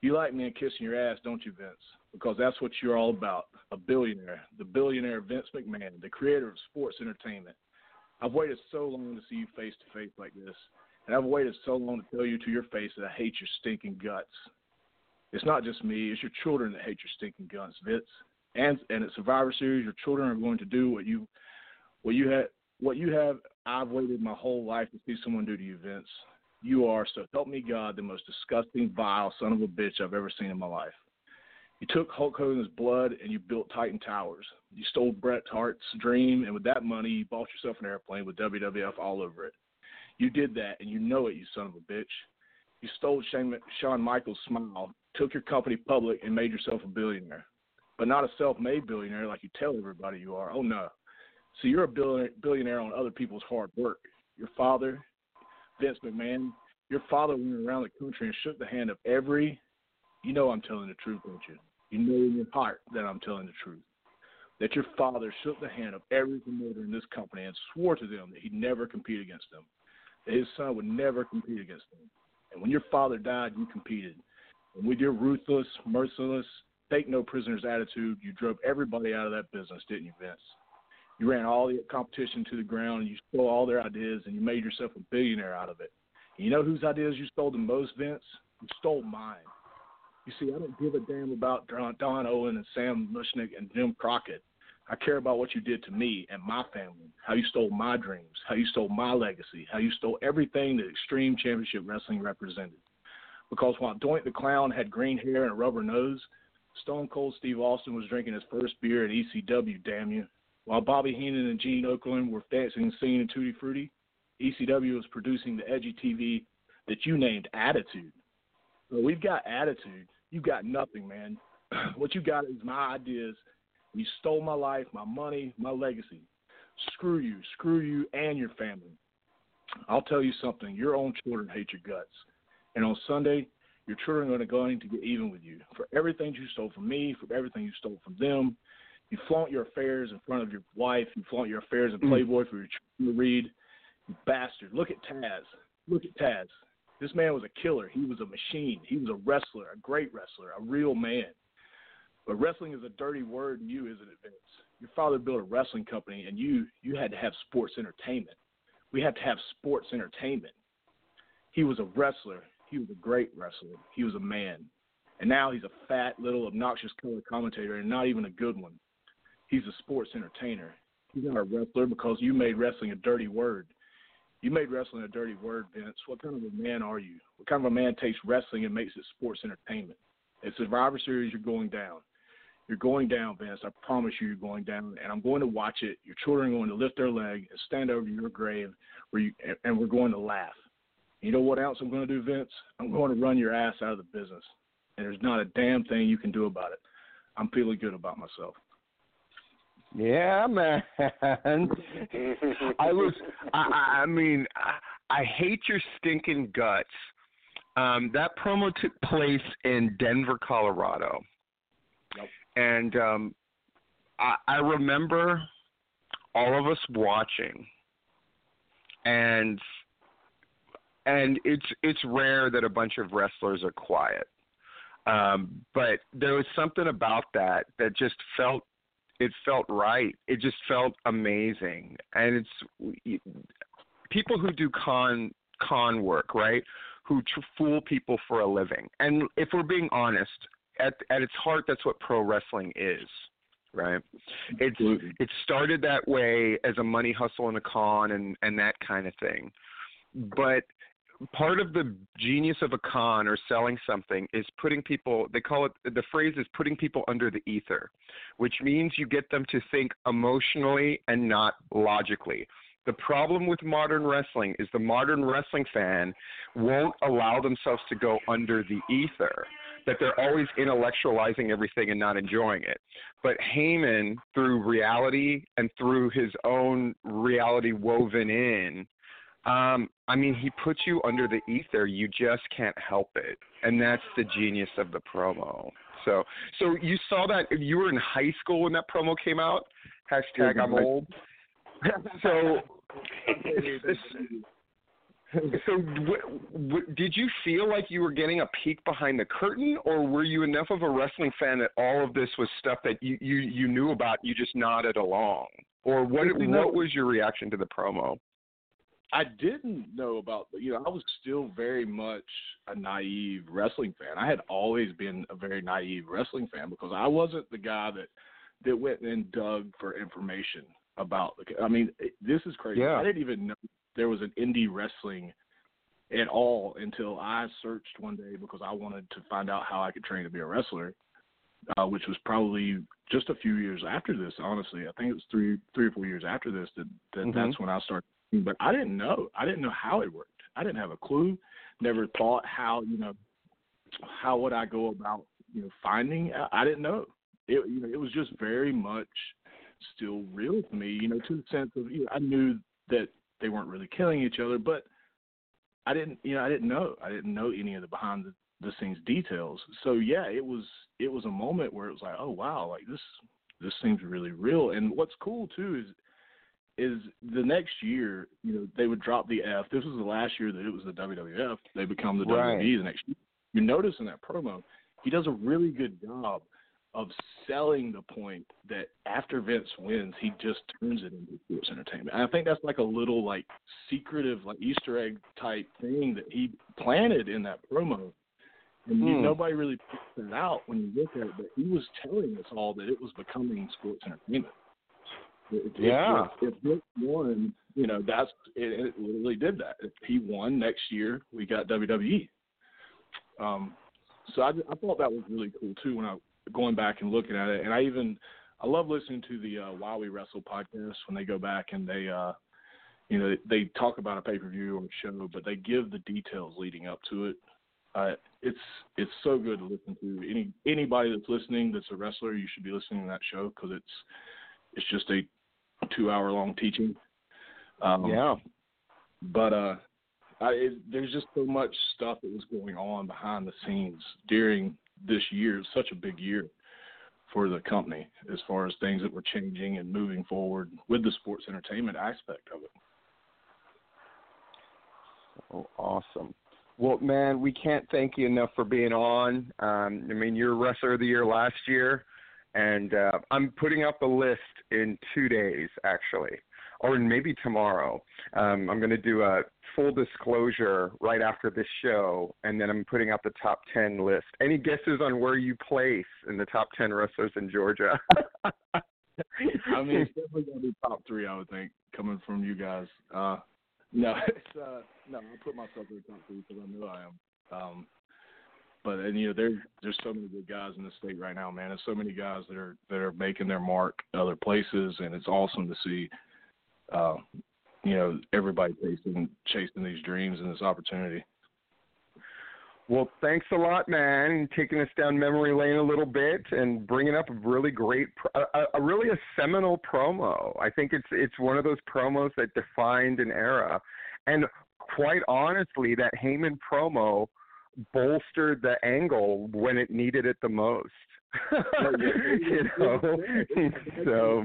You like men kissing your ass, don't you, Vince? Because that's what you're all about. A billionaire, the billionaire Vince McMahon, the creator of sports entertainment. I've waited so long to see you face to face like this, and I've waited so long to tell you to your face that I hate your stinking guts. It's not just me; it's your children that hate your stinking guts, Vince. And and at Survivor Series, your children are going to do what you what you had what you have. I've waited my whole life to see someone do to you, Vince. You are, so help me God, the most disgusting, vile son of a bitch I've ever seen in my life. You took Hulk Hogan's blood and you built Titan Towers. You stole Bret Hart's dream, and with that money, you bought yourself an airplane with WWF all over it. You did that, and you know it, you son of a bitch. You stole Shawn Michaels' smile, took your company public, and made yourself a billionaire. But not a self made billionaire like you tell everybody you are. Oh, no. So you're a billionaire on other people's hard work. Your father, Vince McMahon, your father went around the country and shook the hand of every. You know I'm telling the truth, don't you? You know in your heart that I'm telling the truth. That your father shook the hand of every promoter in this company and swore to them that he'd never compete against them, that his son would never compete against them. And when your father died, you competed. And with your ruthless, merciless, take no prisoners attitude, you drove everybody out of that business, didn't you, Vince? You ran all the competition to the ground, and you stole all their ideas, and you made yourself a billionaire out of it. And you know whose ideas you stole the most, Vince? You stole mine. You see, I don't give a damn about Don Owen and Sam Muchnick and Jim Crockett. I care about what you did to me and my family, how you stole my dreams, how you stole my legacy, how you stole everything that Extreme Championship Wrestling represented. Because while Doink the Clown had green hair and a rubber nose, Stone Cold Steve Austin was drinking his first beer at ECW, damn you. While Bobby Heenan and Gene Okerlund were dancing and singing in Tutti Frutti, ECW was producing the edgy TV that you named Attitude. We've got attitude. You got nothing, man. <clears throat> what you got is my ideas. You stole my life, my money, my legacy. Screw you, screw you, and your family. I'll tell you something. Your own children hate your guts. And on Sunday, your children are going to get even with you for everything you stole from me, for everything you stole from them. You flaunt your affairs in front of your wife. You flaunt your affairs in mm. Playboy for your children to read. You bastard. Look at Taz. Look at Taz. This man was a killer. He was a machine. He was a wrestler, a great wrestler, a real man. But wrestling is a dirty word and you, isn't it, Vince? Your father built a wrestling company, and you you had to have sports entertainment. We had to have sports entertainment. He was a wrestler. He was a great wrestler. He was a man. And now he's a fat, little, obnoxious color commentator, and not even a good one. He's a sports entertainer. He's not a wrestler because you made wrestling a dirty word. You made wrestling a dirty word, Vince. What kind of a man are you? What kind of a man takes wrestling and makes it sports entertainment? At Survivor Series, you're going down. You're going down, Vince. I promise you, you're going down, and I'm going to watch it. Your children are going to lift their leg and stand over your grave, where you and we're going to laugh. You know what else I'm going to do, Vince? I'm going to run your ass out of the business, and there's not a damn thing you can do about it. I'm feeling good about myself. Yeah, man. I was. I, I mean, I, I hate your stinking guts. Um, that promo took place in Denver, Colorado, yep. and um, I, I remember all of us watching, and and it's it's rare that a bunch of wrestlers are quiet. Um, but there was something about that that just felt it felt right. It just felt amazing, and it's people who do con con work, right? Who tr- fool people for a living. And if we're being honest, at at its heart, that's what pro wrestling is, right? It's it started that way as a money hustle and a con and and that kind of thing, but part of the genius of a con or selling something is putting people they call it the phrase is putting people under the ether which means you get them to think emotionally and not logically the problem with modern wrestling is the modern wrestling fan won't allow themselves to go under the ether that they're always intellectualizing everything and not enjoying it. But Heyman, through reality and through his own reality woven in, um, I mean, he puts you under the ether. You just can't help it, and that's the genius of the promo. So, so you saw that you were in high school when that promo came out. Hashtag I'm old. <laughs> So, <laughs> so w- w- did you feel like you were getting a peek behind the curtain, or were you enough of a wrestling fan that all of this was stuff that you you, you knew about? You just nodded along, or what? What was your reaction to the promo? I didn't know about you know I was still very much a naive wrestling fan. I had always been a very naive wrestling fan because I wasn't the guy that that went and dug for information about. I mean, this is crazy. Yeah. I didn't even know there was an indie wrestling at all until I searched one day because I wanted to find out how I could train to be a wrestler, uh, which was probably just a few years after this. Honestly, I think it was three three or four years after this that, that Mhm. that's when I started. But I didn't know. I didn't know how it worked. I didn't have a clue. Never thought how you know how would I go about you know finding. I, I didn't know. It you know it was just very much still real to me. You know to the sense of you know, I knew that they weren't really killing each other, but I didn't, you know, I didn't know. I didn't know any of the behind the, the scenes details. So yeah, it was it was a moment where it was like, oh wow, like this this seems really real. And what's cool too is is the next year, you know, they would drop the F. This was the last year that it was the WWF. They become the Right. WWE the next year. You notice in that promo, he does a really good job of selling the point that after Vince wins, he just turns it into sports entertainment. And I think that's like a little like secretive, like Easter egg type thing that he planted in that promo. And Hmm. nobody really picks that out when you look at it, but he was telling us all that it was becoming sports entertainment. If, Yeah. If, if Vince won, you know, that's it, it literally did that. If he won next year, we got WWE. Um, so I, I thought that was really cool too when I going back and looking at it, and I even I love listening to the uh, Why We Wrestle podcast when they go back and they uh, you know they talk about a pay per view or a show, but they give the details leading up to it. Uh, it's it's so good to listen to. Any anybody that's listening that's a wrestler, you should be listening to that show because it's it's just a two hour long teaching. Um, yeah. but uh, I, it, there's just so much stuff that was going on behind the scenes during this year. Such a big year for the company as far as things that were changing and moving forward with the sports entertainment aspect of it. Oh, awesome. Well, man, we can't thank you enough for being on. Um, I mean, you're wrestler of the year last year, and uh, I'm putting up a list in two days, actually, or maybe tomorrow. Um, I'm going to do a full disclosure right after this show, and then I'm putting out the top 10 list. Any guesses on where you place in the top 10 wrestlers in Georgia? <laughs> I mean, it's definitely gonna be top three, I would think, coming from you guys. Uh, no, <laughs> it's uh, no, I'll put myself in the top three because I know I am. Um, but and you know, there's there's so many good guys in the state right now, man. There's so many guys that are that are making their mark other places, and it's awesome to see. Uh, you know, everybody chasing chasing these dreams and this opportunity. Well, thanks a lot, man, taking us down memory lane a little bit and bringing up a really great, a, a really a seminal promo. I think it's it's one of those promos that defined an era, and quite honestly, that Heyman promo bolstered the angle when it needed it the most. <laughs> you know, <laughs> so.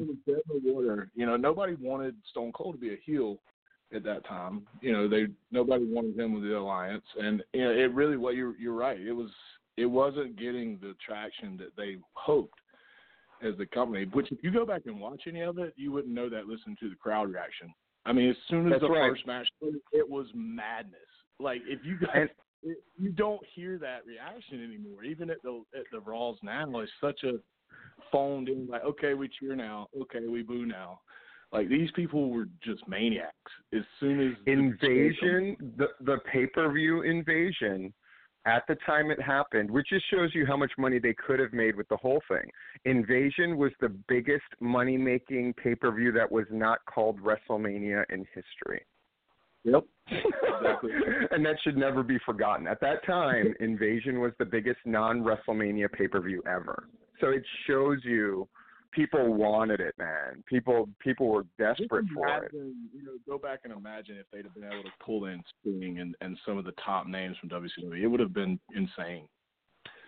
You know, nobody wanted Stone Cold to be a heel at that time. You know, they nobody wanted him with the alliance, and you know, it really. What you're you're right. It was it wasn't getting the traction that they hoped as the company. Which, if you go back and watch any of it, you wouldn't know that. Listen to the crowd reaction. I mean, as soon as That's the right. first match it was madness. Like if you guys, And- it, you don't hear that reaction anymore. Even at the at the Raws now, it's such a phoned in. Like, okay, we cheer now. Okay, we boo now. Like these people were just maniacs. As soon as Invasion, the the pay per view invasion, at the time it happened, which just shows you how much money they could have made with the whole thing. Invasion was the biggest money making pay per view that was not called WrestleMania in history. Yep. Exactly. <laughs> and that should never be forgotten. At that time, <laughs> Invasion was the biggest non WrestleMania pay per view ever. So it shows you people wanted it, man. People people were desperate for it. imagine, You know, go back and imagine if they'd have been able to pull in Sting and and some of the top names from WCW. It would have been insane.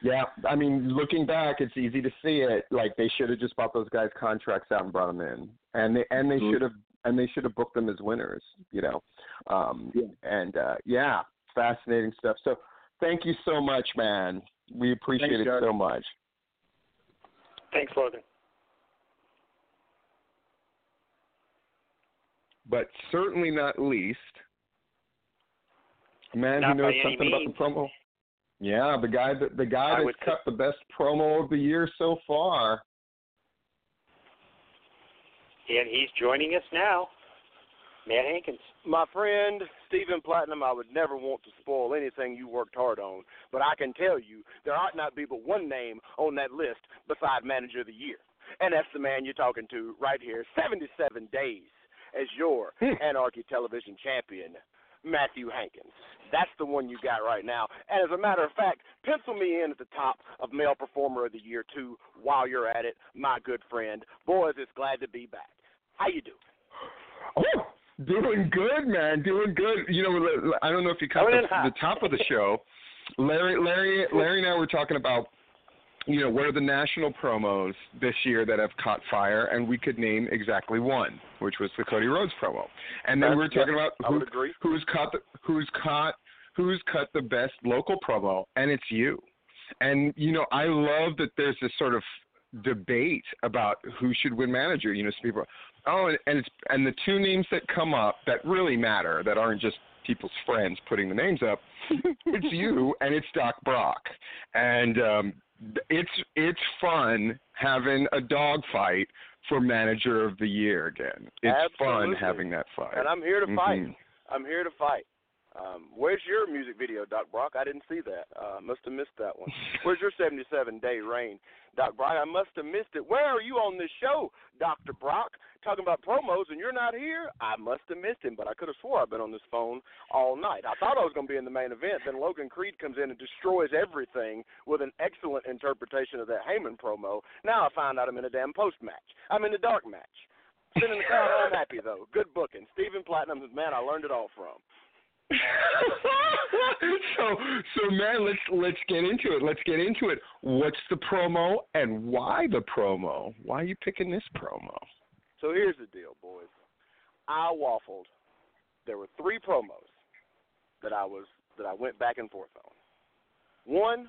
Yeah, I mean, looking back, it's easy to see it. Like they should have just bought those guys' contracts out and brought them in, and they and they Absolutely. should have and they should have booked them as winners. You know, um, Yeah. and uh, yeah, fascinating stuff. So, thank you so much, man. We appreciate Thanks, it guys. so much. Thanks, Logan. But certainly not least, a man Not who knows any something about the promo. Yeah, the guy that the guy I that's would cut the best promo of the year so far. And he's joining us now. Matt Hankins. My friend Stephen Platinum, I would never want to spoil anything you worked hard on, but I can tell you there ought not be but one name on that list beside Manager of the Year. And that's the man you're talking to right here, 77 days as your <laughs> hmm. Anarchy Television champion, Matthew Hankins. That's the one you got right now. And as a matter of fact, pencil me in at the top of Male Performer of the Year, too, while you're at it, my good friend. Boys, it's glad to be back. How you doing? Oh, doing good, man. Doing good. You know, I don't know if you caught the, the top of the show. Larry, Larry, Larry, and I were talking about, you know, what are the national promos this year that have caught fire, and we could name exactly one, which was the Cody Rhodes promo. And then we were talking about who, who's caught the, who's caught who's cut the best local promo, and it's you. And you know, I love that there's this sort of debate about who should win manager. You know, some people, oh, and, and it's and the two names that come up that really matter, that aren't just people's friends putting the names up. <laughs> it's you and it's Doc Brock, and um, it's it's fun having a dog fight for manager of the year again. It's fun having that fight. And I'm here to fight. Mhm. I'm here to fight. Um, where's your music video, Doc Brock? I didn't see that. Uh, must have missed that one. <laughs> Where's your 77 day reign, Doc Brock? I must have missed it. Where are you on this show, Doctor Brock? Talking about promos and you're not here? I must have missed him, but I could have swore I've been on this phone all night. I thought I was going to be in the main event. Then Logan Creed comes in and destroys everything with an excellent interpretation of that Heyman promo. Now I find out I'm in a damn post match. I'm in the dark match. Sitting in the crowd, I'm happy though. Good booking. Stephen Platinum man I learned it all from. <laughs> so so man, let's let's get into it. Let's get into it. What's the promo and why the promo? Why are you picking this promo? So here's the deal, boys. I waffled. There were three promos that I was that I went back and forth on. One,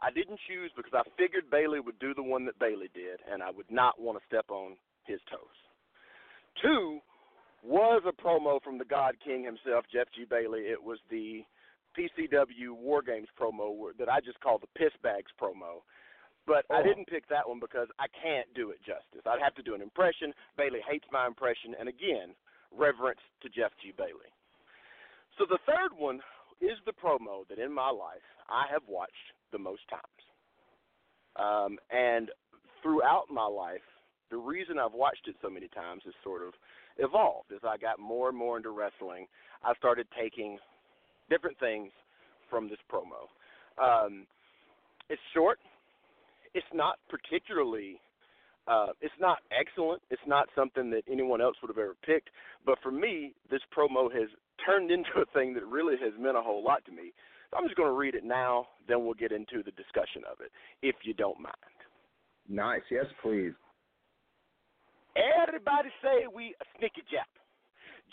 I didn't choose because I figured Bailey would do the one that Bailey did, and I would not want to step on his toes. Two was a promo from the God King himself, Jeff G. Bailey. It was the PCW War Games promo that I just call the Piss Bags promo. But I Oh. didn't pick that one because I can't do it justice. I'd have to do an impression. Bailey hates my impression, and again, reverence to Jeff G. Bailey. So the third one is the promo that in my life I have watched the most times. Um, and throughout my life, the reason I've watched it so many times is sort of evolved. As I got more and more into wrestling, I started taking different things from this promo. Um, it's short. It's not particularly. Uh, it's not excellent. It's not something that anyone else would have ever picked. But for me, this promo has turned <laughs> into a thing that really has meant a whole lot to me. So I'm just going to read it now. Then we'll get into the discussion of it, if you don't mind. Nice. Yes, please. Everybody say we a sneaky Jap.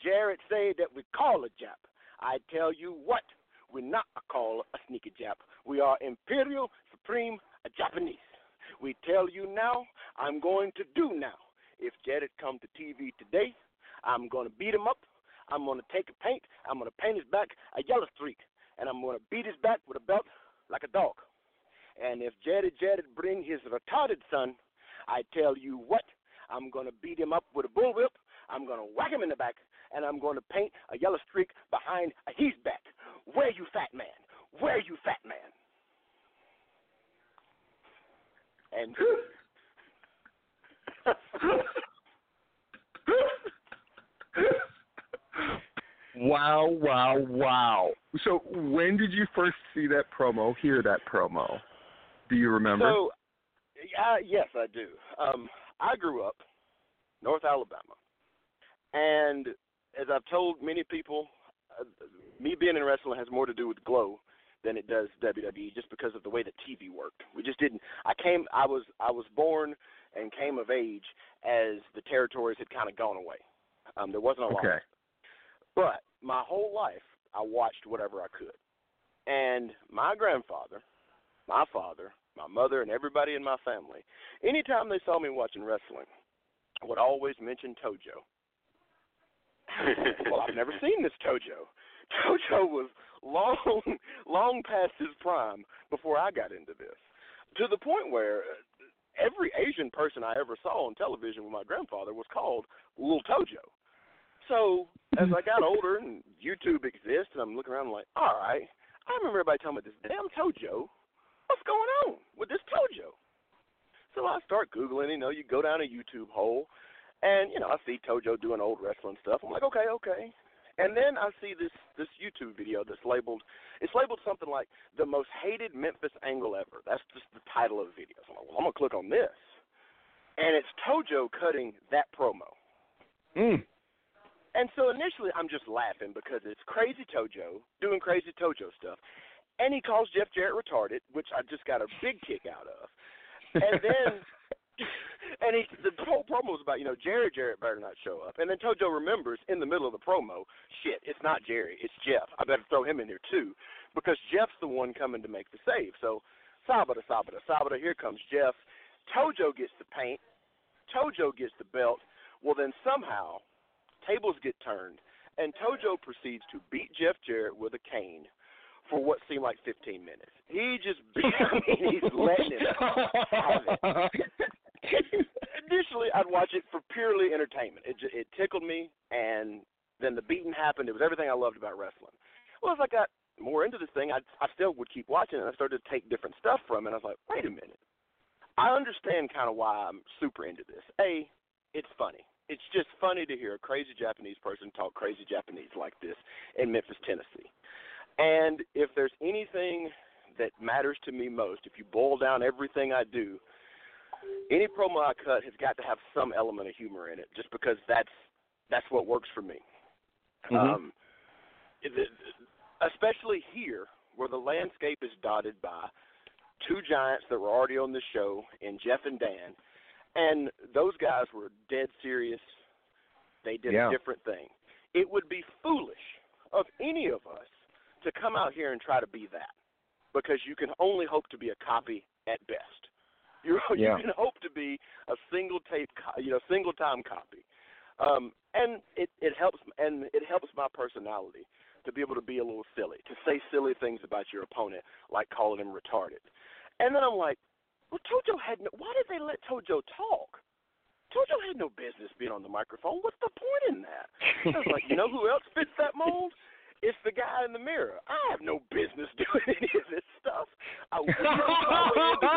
Jared say that we call a Jap. I tell you what, we're not a call a sneaky Jap. We are Imperial Supreme a Japanese. We tell you now, I'm going to do now. If Jared come to TV today, I'm going to beat him up. I'm going to take a paint. I'm going to paint his back a yellow streak, and I'm going to beat his back with a belt like a dog. And if Jared Jared bring his retarded son, I tell you what, I'm going to beat him up with a bullwhip. I'm going to whack him in the back, and I'm going to paint a yellow streak behind his back. Where you fat man? Where you fat man? And Wow, wow, wow. So when did you first see that promo, hear that promo? Do you remember? So, uh, yes, I do. Um, I grew up North Alabama, and as I've told many people, uh, me being in wrestling has more to do with Glow than it does WWE, just because of the way the TV worked. We just didn't. I came. I was. I was born and came of age as the territories had kind of gone away. Um, there wasn't a lot. Okay. But my whole life, I watched whatever I could. And my grandfather, my father, my mother, and everybody in my family, anytime they saw me watching wrestling, would always mention Tojo. well, I've never seen this Tojo. Tojo was long, long past his prime before I got into this. To the point where uh, every Asian person I ever saw on television with my grandfather was called Little Tojo. So as I got older and YouTube exists, and I'm looking around, I'm like, all right, I remember everybody telling me this damn Tojo. What's going on with this Tojo? So I start googling. You know, you go down a YouTube hole, and you know, I see Tojo doing old wrestling stuff. I'm like, okay, okay. And then I see this this YouTube video that's labeled it's labeled something like the most hated Memphis angle ever. That's just the title of the video. So I'm like, well, I'm gonna click on this, and it's Tojo cutting that promo. Mm. And so initially I'm just laughing because it's crazy Tojo doing crazy Tojo stuff. And he calls Jeff Jarrett retarded, which I just got a big kick out of. And then <laughs> <laughs> and he the whole promo was about, you know, Jerry Jarrett better not show up. And then Tojo remembers in the middle of the promo, shit, it's not Jerry, it's Jeff. I better throw him in there too. Because Jeff's the one coming to make the save. So Sabata Sabata Sabata, here comes Jeff. Tojo gets the paint. Tojo gets the belt. Well then somehow tables get turned, and Tojo proceeds to beat Jeff Jarrett with a cane for what seemed like 15 minutes. He just beat I mean, he's letting him have it. Initially, I'd watch it for purely entertainment. It it tickled me, and then the beating happened. It was everything I loved about wrestling. Well, as I got more into this thing, I I still would keep watching, and I started to take different stuff from it. I was like, wait a minute. I understand kind of why I'm super into this. A, it's funny it's just funny to hear a crazy Japanese person talk crazy Japanese like this in Memphis, Tennessee. And if there's anything that matters to me most, if you boil down everything I do, any promo I cut has got to have some element of humor in it, just because that's that's what works for me. Mm-hmm. Um, especially here, where the landscape is dotted by two giants that were already on the show, in Jeff and Dan, and those guys were dead serious. They did Yeah. a different thing. It would be foolish of any of us to come out here and try to be that, because you can only hope to be a copy at best. You <laughs> Yeah. you can hope to be a single tape, you know, single time copy, um, and it it helps and it helps my personality to be able to be a little silly, to say silly things about your opponent, like calling him retarded. And then I'm like, well, Tojo had no. Why did they let Tojo talk? Tojo had no business being on the microphone. What's the point in that? I was like, you know who else fits that mold? It's the guy in the mirror. I have no business <laughs> doing any of this stuff. I wheeled my way into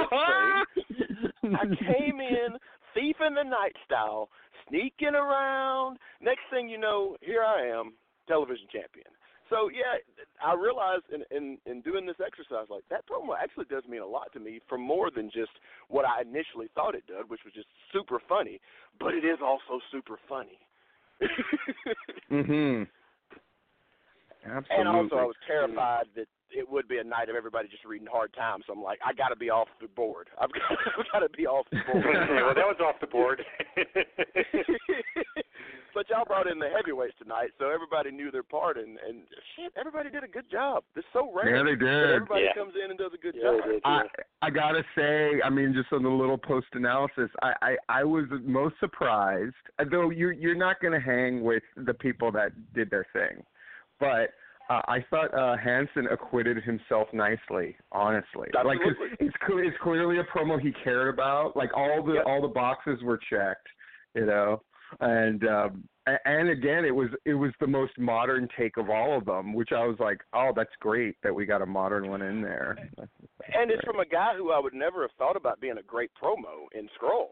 this thing. I came in thief in the night style, sneaking around. Next thing you know, here I am, television champion. So yeah, I realized in, in in doing this exercise, like that promo actually does mean a lot to me for more than just what I initially thought it did, which was just super funny. But it is also super funny. <laughs> Mhm. Absolutely. And also, I was terrified that it would be a night of everybody just reading Hard Times. So I'm like, I got to be off the board. I've <laughs> got, I've got to be off the board. <laughs> well, that was off the board. <laughs> but y'all brought in the heavyweights tonight, so everybody knew their part, and and shit, everybody did a good job. It's so rare. Yeah, they did. everybody Yeah. comes in and does a good Yeah, job. they did. I I gotta say, I mean, just on the little post analysis, I, I I was most surprised. Though you're you're not gonna hang with the people that did their thing, but uh, I thought uh Hanson acquitted himself nicely. Honestly, like 'cause Absolutely. it's cl- it's clearly a promo he cared about. Like all the Yep. all the boxes were checked, you know. And um a- and again, it was it was the most modern take of all of them, which I was like, oh, that's great that we got a modern one in there. And it's from a guy who I would never have thought about being a great promo in Scurll.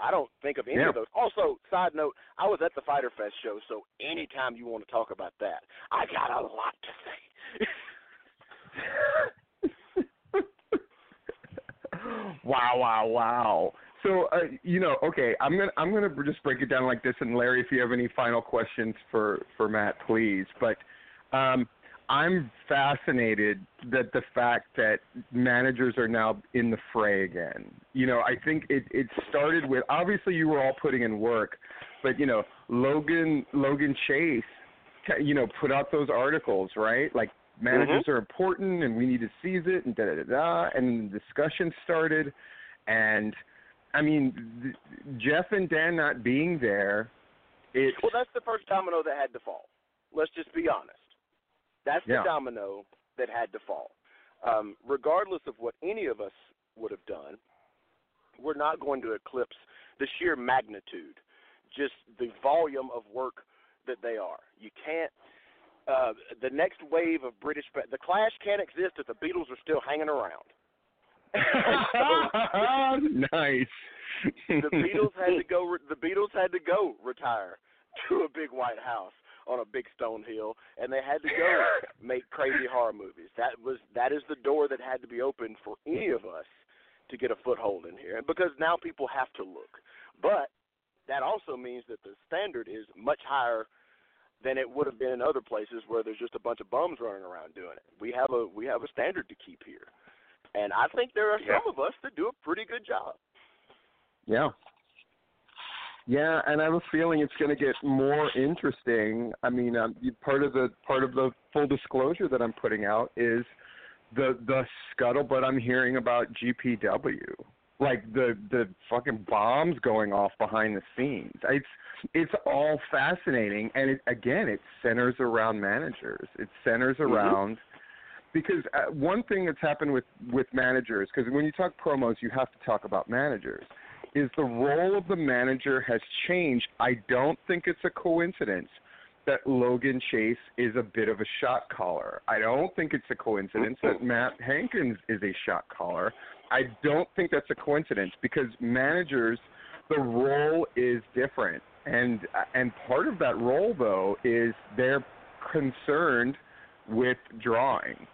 I don't think of any Yeah. of those. Also, side note, I was at the Fyter Fest show, so anytime you want to talk about that, I got a lot to say. <laughs> wow, wow, wow. So, uh, you know, okay, I'm gonna I'm gonna just break it down like this, and Larry, if you have any final questions for for Matt, please. But um, I'm fascinated that the fact that managers are now in the fray again. You know, I think it it started with obviously you were all putting in work, but you know, Logan Logan Chase, you know, put out those articles, right? Like mm-hmm. managers are important and we need to seize it and da da da da and the discussion started and I mean th- Jeff and Dan not being there it Well, that's the first domino that had to fall. Let's just be honest. That's the domino that had to fall. Um, regardless of what any of us would have done, we're not going to eclipse the sheer magnitude, just the volume of work that they are. You can't. Uh, the next wave of British, the Clash can't exist if the Beatles are still hanging around. <laughs> <laughs> nice. the Beatles had to go. The Beatles had to go retire to a big white house on a big stone hill, and they had to go <laughs> make crazy horror movies. That was that is the door that had to be opened for any of us to get a foothold in here, and because now people have to look. But that also means that the standard is much higher than it would have been in other places where there's just a bunch of bums running around doing it. We have a we have a standard to keep here, and I think there are some of us that do a pretty good job. Yeah. Yeah, and I have a feeling it's going to get more interesting. I mean, um, part of the part of the full disclosure that I'm putting out is the the scuttlebutt I'm hearing about GPW, like the the fucking bombs going off behind the scenes. It's it's all fascinating, and it, again, it centers around managers. It centers around because uh, one thing that's happened with with managers because when you talk promos you have to talk about managers is the role of the manager has changed. I don't think it's a coincidence that logan chase is a bit of a shot caller. I don't think it's a coincidence that mm-hmm. matt hankins is a shot caller. I don't think that's a coincidence because managers the role is different. And and part of that role though is they're concerned with drawing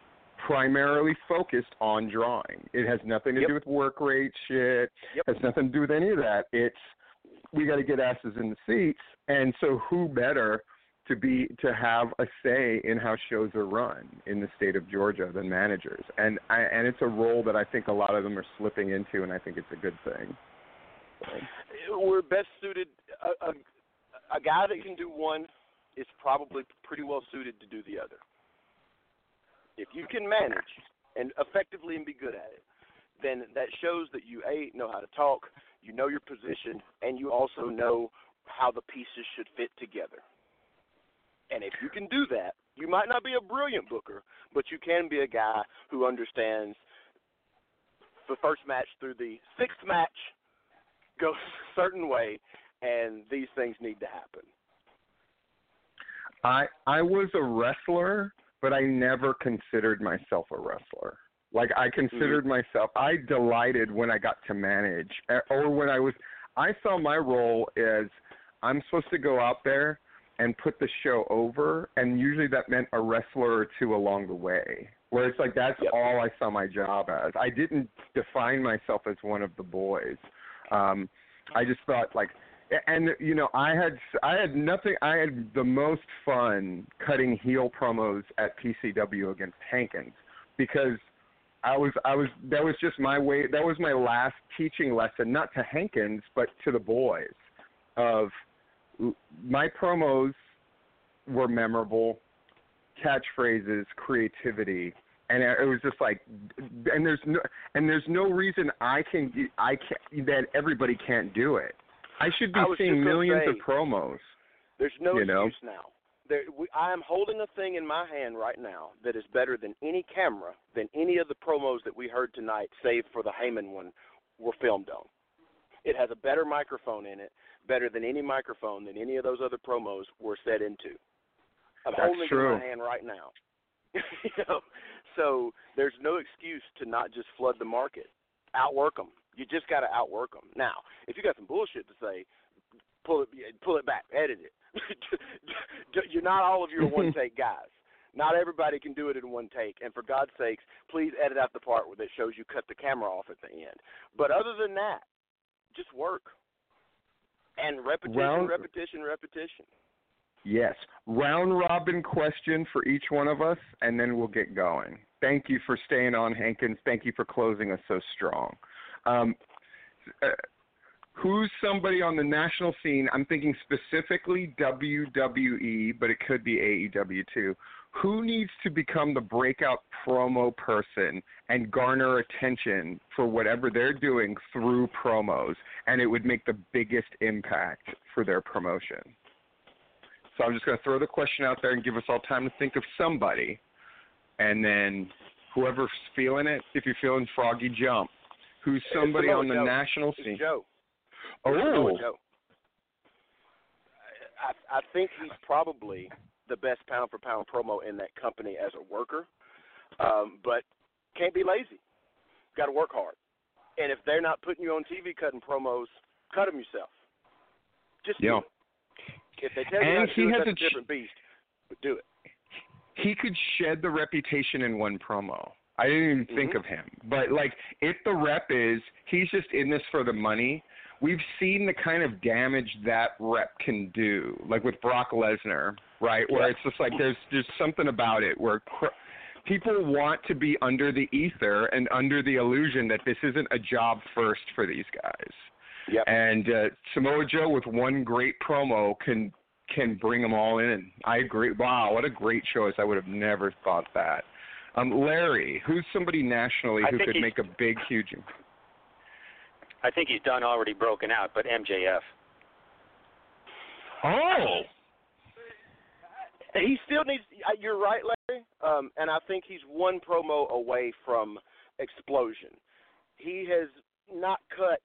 primarily focused on drawing. It has nothing to Yep. do with work rate shit. Yep. Has nothing to do with any of that. It's we got to get asses in the seats, and so who better to be to have a say in how shows are run in the state of Georgia than managers? And I, and it's a role that I think a lot of them are slipping into, and I think it's a good thing. we're best suited. A, a, a guy that can do one is probably pretty well suited to do the other. If you can manage and effectively and be good at it, then that shows that you a know how to talk, you know your position, and you also know how the pieces should fit together. And if you can do that, you might not be a brilliant booker, but you can be a guy who understands the first match through the sixth match goes <laughs> a certain way, and these things need to happen. I I was a wrestler, but I never considered myself a wrestler. Like I considered myself I delighted when I got to manage eh, or when I was I saw my role as I'm supposed to go out there and put the show over and usually that meant a wrestler or two along the way. Where it's like that's all I saw my job as. I didn't define myself as one of the boys. Um I just thought like and you know I had I had nothing I had the most fun cutting heel promos at PCW against Hankins because I was I was that was just my way that was my last teaching lesson not to Hankins but to the boys of my promos were memorable, catchphrases, creativity, and it was just like, and there's no, and there's no reason I can, I can that everybody can't do it. I should be I seeing millions say, of promos. There's no You know? excuse now. There, we, I am holding a thing in my hand right now that is better than any camera, than any of the promos that we heard tonight, save for the Heyman one, were filmed on. It has a better microphone in it, better than any microphone than any of those other promos were set into. I'm That's holding it true. in my hand right now. <laughs> you know, so there's no excuse to not just flood the market. Outwork them. You just got to outwork them. Now, if you got some bullshit to say, pull it, pull it back, edit it. <laughs> You're not all of you are one <laughs> take guys. Not everybody can do it in one take. And for God's sakes, please edit out the part where that shows you cut the camera off at the end. But other than that, just work. And repetition, Round- repetition, repetition. Yes. Round robin question for each one of us, and then we'll get going. Thank you for staying on, Hankins. Thank you for closing us so strong. Um, uh, who's somebody on the national scene? I'm thinking specifically WWE, but it could be AEW too. Who needs to become the breakout promo person and garner attention for whatever they're doing through promos, and it would make the biggest impact for their promotion? So I'm just going to throw the question out there and give us all time to think of somebody. And then whoever's feeling it, if you're feeling froggy, jump. Who's somebody on the Joe. national It's scene? Joe. Oh, Samoa Joe. I, I think he's probably the best pound for pound promo in that company as a worker, um, but can't be lazy. Got to work hard. And if they're not putting you on TV cutting promos, cut them yourself. Just yeah. If they tell you And he it, has a a ch- different beast. But do it. He could shed the reputation in one promo. I didn't even think Mhm. of him. But like if the rep is he's just in this for the money, we've seen the kind of damage that rep can do. Like with Brock Lesnar, right? Where Yeah. it's just like there's there's something about it where cr- people want to be under the ether and under the illusion that this isn't a job first for these guys. Yep. And uh, Samoa Joe with one great promo can can bring them all in. I agree. Wow, what a great choice! I would have never thought that. Um, Larry, who's somebody nationally who could make a big, huge? I think he's done already broken out, but MJF. Oh, He still needs. uh, You're right, Larry. Um, and I think he's one promo away from explosion. He has not cut,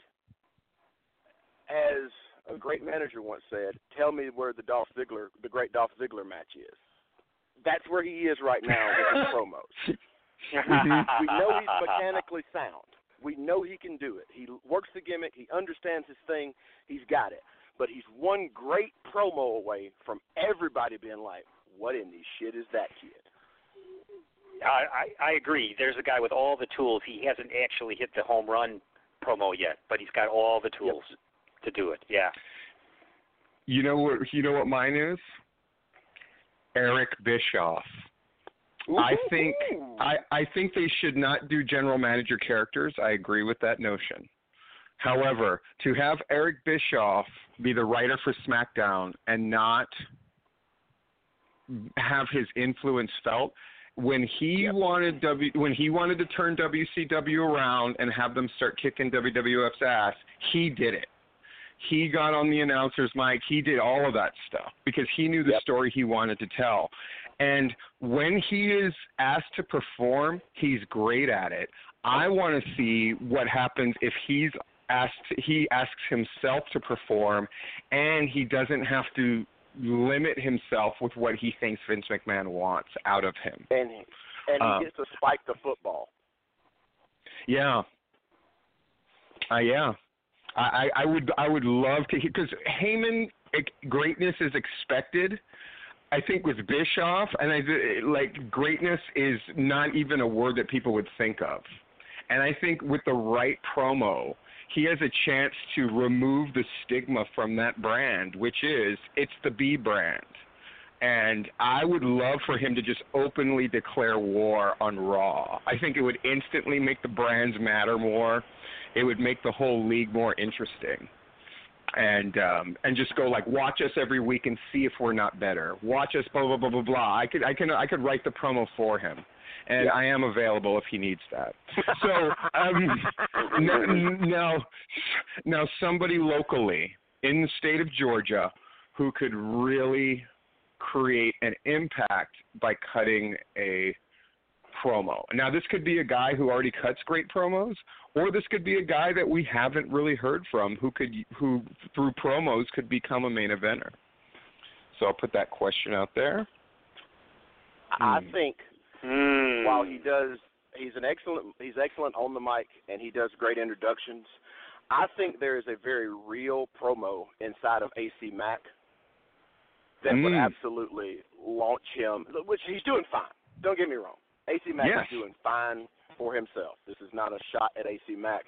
as a great manager once said, "Tell me where the Dolph Ziggler, the great Dolph Ziggler match is." That's where he is right now with his <laughs> promos. we know he's mechanically sound. We know he can do it. He works the gimmick. He understands his thing. He's got it. But he's one great promo away from everybody being like, "What in the shit is that kid?" I, I I agree. There's a guy with all the tools. He hasn't actually hit the home run promo yet, but he's got all the tools to do it. Yeah. you know what? You know what mine is? Eric Bischoff. I think I, I think they should not do general manager characters. I agree with that notion. However, to have Eric Bischoff be the writer for SmackDown and not have his influence felt when he wanted W when he wanted to turn WCW around and have them start kicking WWF's ass, he did it. He got on the announcer's mic. He did all of that stuff because he knew the story he wanted to tell. And when he is asked to perform, he's great at it. I want to see what happens if he's asked he asks himself to perform and he doesn't have to limit himself with what he thinks Vince McMahon wants out of him. And he, and he Um, gets to spike the football. Yeah. Uh, yeah. I, I would I would love to hear because Heyman greatness is expected. I think with Bischoff and I like greatness is not even a word that people would think of. And I think with the right promo, he has a chance to remove the stigma from that brand, which is it's the B brand. And I would love for him to just openly declare war on Raw. I think it would instantly make the brands matter more. It would make the whole league more interesting. and um and just go like watch us every week and see if we're not better. Watch us blah blah blah blah blah. I could I can I could write the promo for him. And I am available if he needs that. <laughs> So um, now, now somebody locally in the state of Georgia who could really create an impact by cutting a promo. Now, this could be a guy who already cuts great promos, or this could be a guy that we haven't really heard from who could who through promos could become a main eventer. So I'll put that question out there. I Hmm. think Hmm. while he does, he's an excellent, he's excellent on the mic, and he does great introductions. I think there is a very real promo inside of AC Mack that would Mm. absolutely launch him, which he's doing fine. Don't get me wrong. AC Mack Yes. is doing fine for himself. This is not a shot at AC Mack,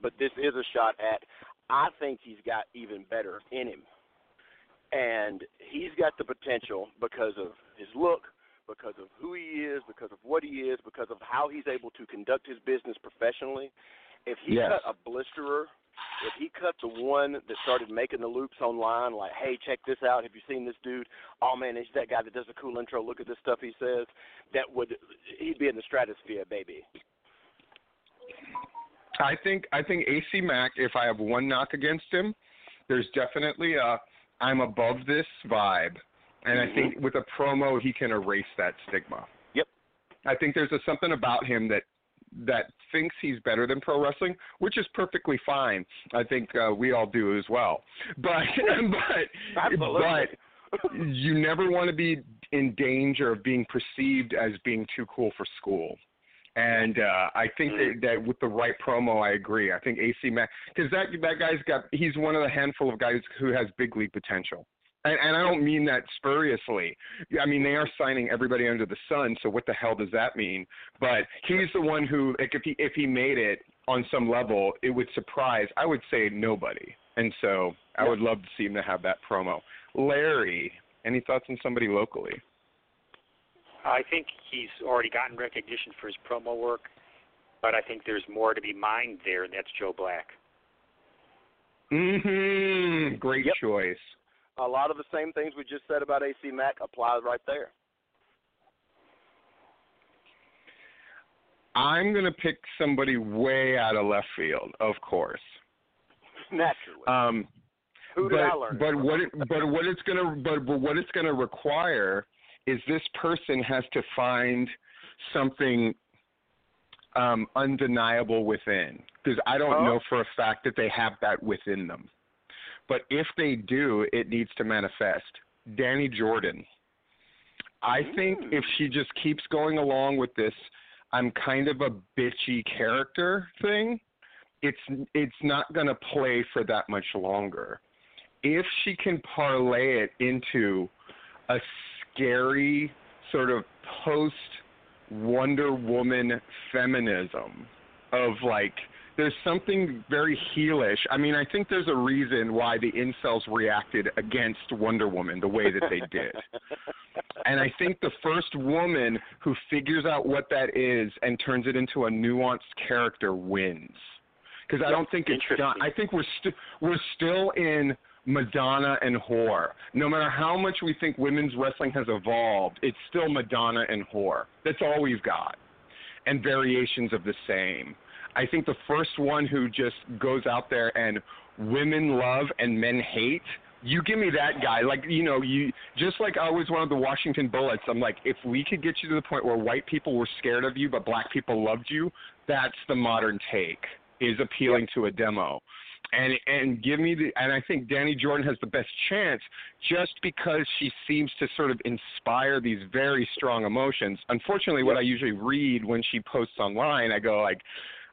but this is a shot at. I think he's got even better in him, and he's got the potential because of his look, because of who he is, because of what he is, because of how he's able to conduct his business professionally. If he Yes. cut a blisterer, if he cut the one that started making the loops online, like, hey, check this out. Have you seen this dude? Oh man, he's that guy that does a cool intro. Look at this stuff he says. That would he'd be in the stratosphere, baby. I think I think AC Mack. If I have one knock against him, there's definitely a I'm above this vibe, and I think mm-hmm. with a promo he can erase that stigma. Yep. I think there's a, something about him that that thinks he's better than pro wrestling, which is perfectly fine. I think uh, we all do as well. <laughs> But <laughs> but Absolutely. but you never want to be in danger of being perceived as being too cool for school. And uh, I think that, that with the right promo, I agree. I think AC Mack, because that that guy's got he's one of the handful of guys who has big league potential. And, and I don't mean that spuriously. I mean they are signing everybody under the sun. So what the hell does that mean? But he's the one who, like, if he if he made it on some level, it would surprise. I would say nobody. And so I would love to see him to have that promo. Larry, any thoughts on somebody locally? I think he's already gotten recognition for his promo work, but I think there's more to be mined there, and that's Joe Black. Mm-hmm. Great Yep. choice. A lot of the same things we just said about AC Mack apply right there. I'm gonna pick somebody way out of left field, of course. Naturally. Um, Who did but, I learn? But what it, but what it's gonna but, but what it's gonna require is this person has to find something um, undeniable within because I don't Huh? know for a fact that they have that within them. But if they do, it needs to manifest. Danny Jordan. I think Mm. if she just keeps going along with this, I'm kind of a bitchy character thing. It's it's not going to play for that much longer. If she can parlay it into a scary sort of post Wonder Woman feminism of like there's something very heelish. I mean, I think there's a reason why the incels reacted against Wonder Woman the way that they did. <laughs> And I think the first woman who figures out what that is and turns it into a nuanced character wins. Because I don't think it's done. I think we're st- we're still in Madonna and whore. No matter how much we think women's wrestling has evolved, it's still Madonna and whore. That's all we've got, and variations of the same. I think the first one who just goes out there and women love and men hate you give me that guy. Like, you know, you just like I was one of the Washington Bullets. I'm like, if we could get you to the point where white people were scared of you, but black people loved you, that's the modern take. Is appealing to a demo. And and give me the and I think Danny Jordan has the best chance just because she seems to sort of inspire these very strong emotions. Unfortunately, what I usually read when she posts online, I go like,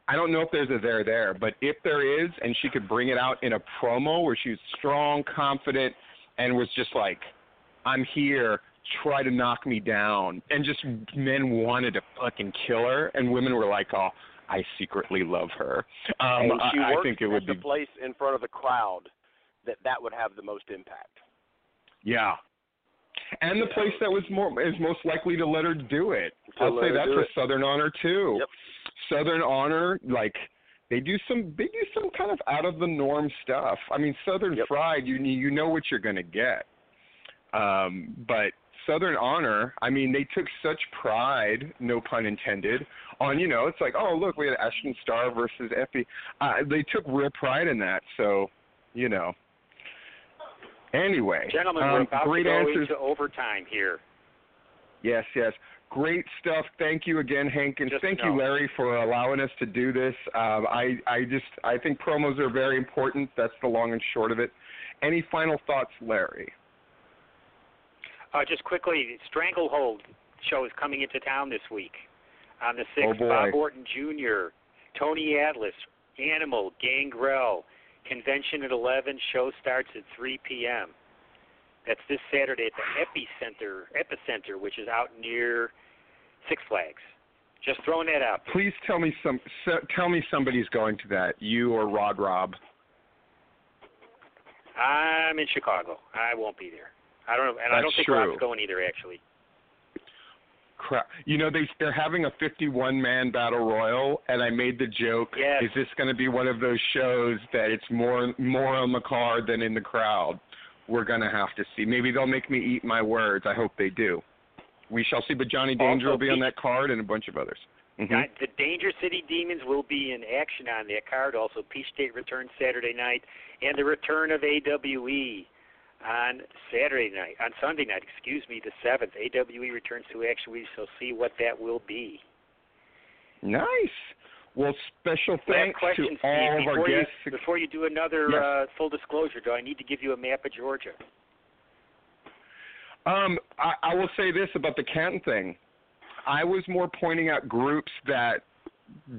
I don't know if there's a there there, but if there is, and she could bring it out in a promo where she was strong, confident, and was just like, "I'm here, try to knock me down," and just men wanted to fucking kill her, and women were like, "Oh, I secretly love her." Um, and she I, I think it would the be, place in front of the crowd that that would have the most impact. yeah. And the place that was more is most likely to let her do it. To I'll say that for. Southern Honor too. Yep. Southern Honor, like They do some they do some kind of out of the norm stuff. I mean, Southern Yep. Fried, you you know what you're going to get. Um, but Southern Honor, I mean, they took such pride, no pun intended, on you know, it's like, oh look, we had Ashton Starr versus Effy. Uh, they took real pride in that, so you know. Anyway, Gentlemen, um, we're about great to go answers. into overtime here. Yes, yes. Great stuff. Thank you again, Hank, and Just thank know. you, Larry, for allowing us to do this. Um, I, I just, I think promos are very important. That's the long and short of it. Any final thoughts, Larry? Uh, just quickly, Stranglehold show is coming into town this week. On the 6th, Oh. Bob Orton Jr., Tony Atlas, Animal, Gangrel. Convention at 11, show starts at 3 p.m. That's this Saturday at the Epicenter, Epicenter, which is out near Six Flags. Just throwing that out. there. Please tell me some. So, tell me somebody's going to that. You or Rod Rob? I'm in Chicago. I won't be there. I don't know, and I don't think true. Rob's going either. Actually, Crap. You know they they're having a 51 man battle royal, and I made the joke. Yes. Is this going to be one of those shows that it's more more on the card than in the crowd? We're going to have to see. Maybe they'll make me eat my words. I hope they do. We shall see. But Johnny Danger Also, will be on that card, and a bunch of others. Mhm. Uh, the Danger City Demons will be in action on that card. Also, Peach State returns Saturday night, and the return of AWE on Saturday night, on Sunday night. Excuse me, the seventh. AWE returns to action. We shall see what that will be. Nice. Well, special thanks to all of our before guests. You, before you do another Yes. uh, full disclosure, do I need to give you a map of Georgia? Um, I, I will say this about the Canton thing. I was more pointing out groups that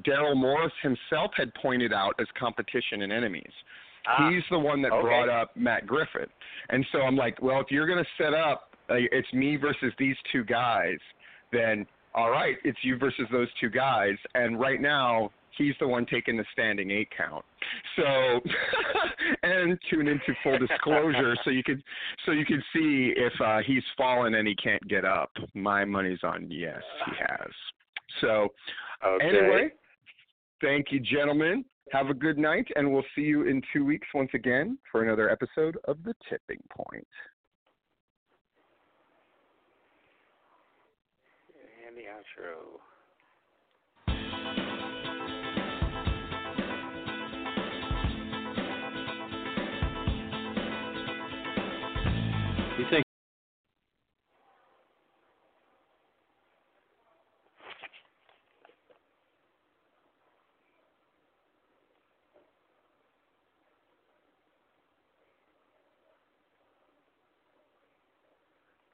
Daryl Morris himself had pointed out as competition and enemies. Ah, He's the one that okay. brought up Matt Griffin. And so I'm like, well, if you're going to set up uh, it's me versus these two guys, then all right, it's you versus those two guys. And right now, he's the one taking the standing eight count. So, <laughs> and tune into full disclosure so you could so you could see if uh, he's fallen and he can't get up. My money's on yes, he has. So, Okay. anyway, thank you, gentlemen. Have a good night, and we'll see you in two weeks once again for another episode of The Tipping Point. And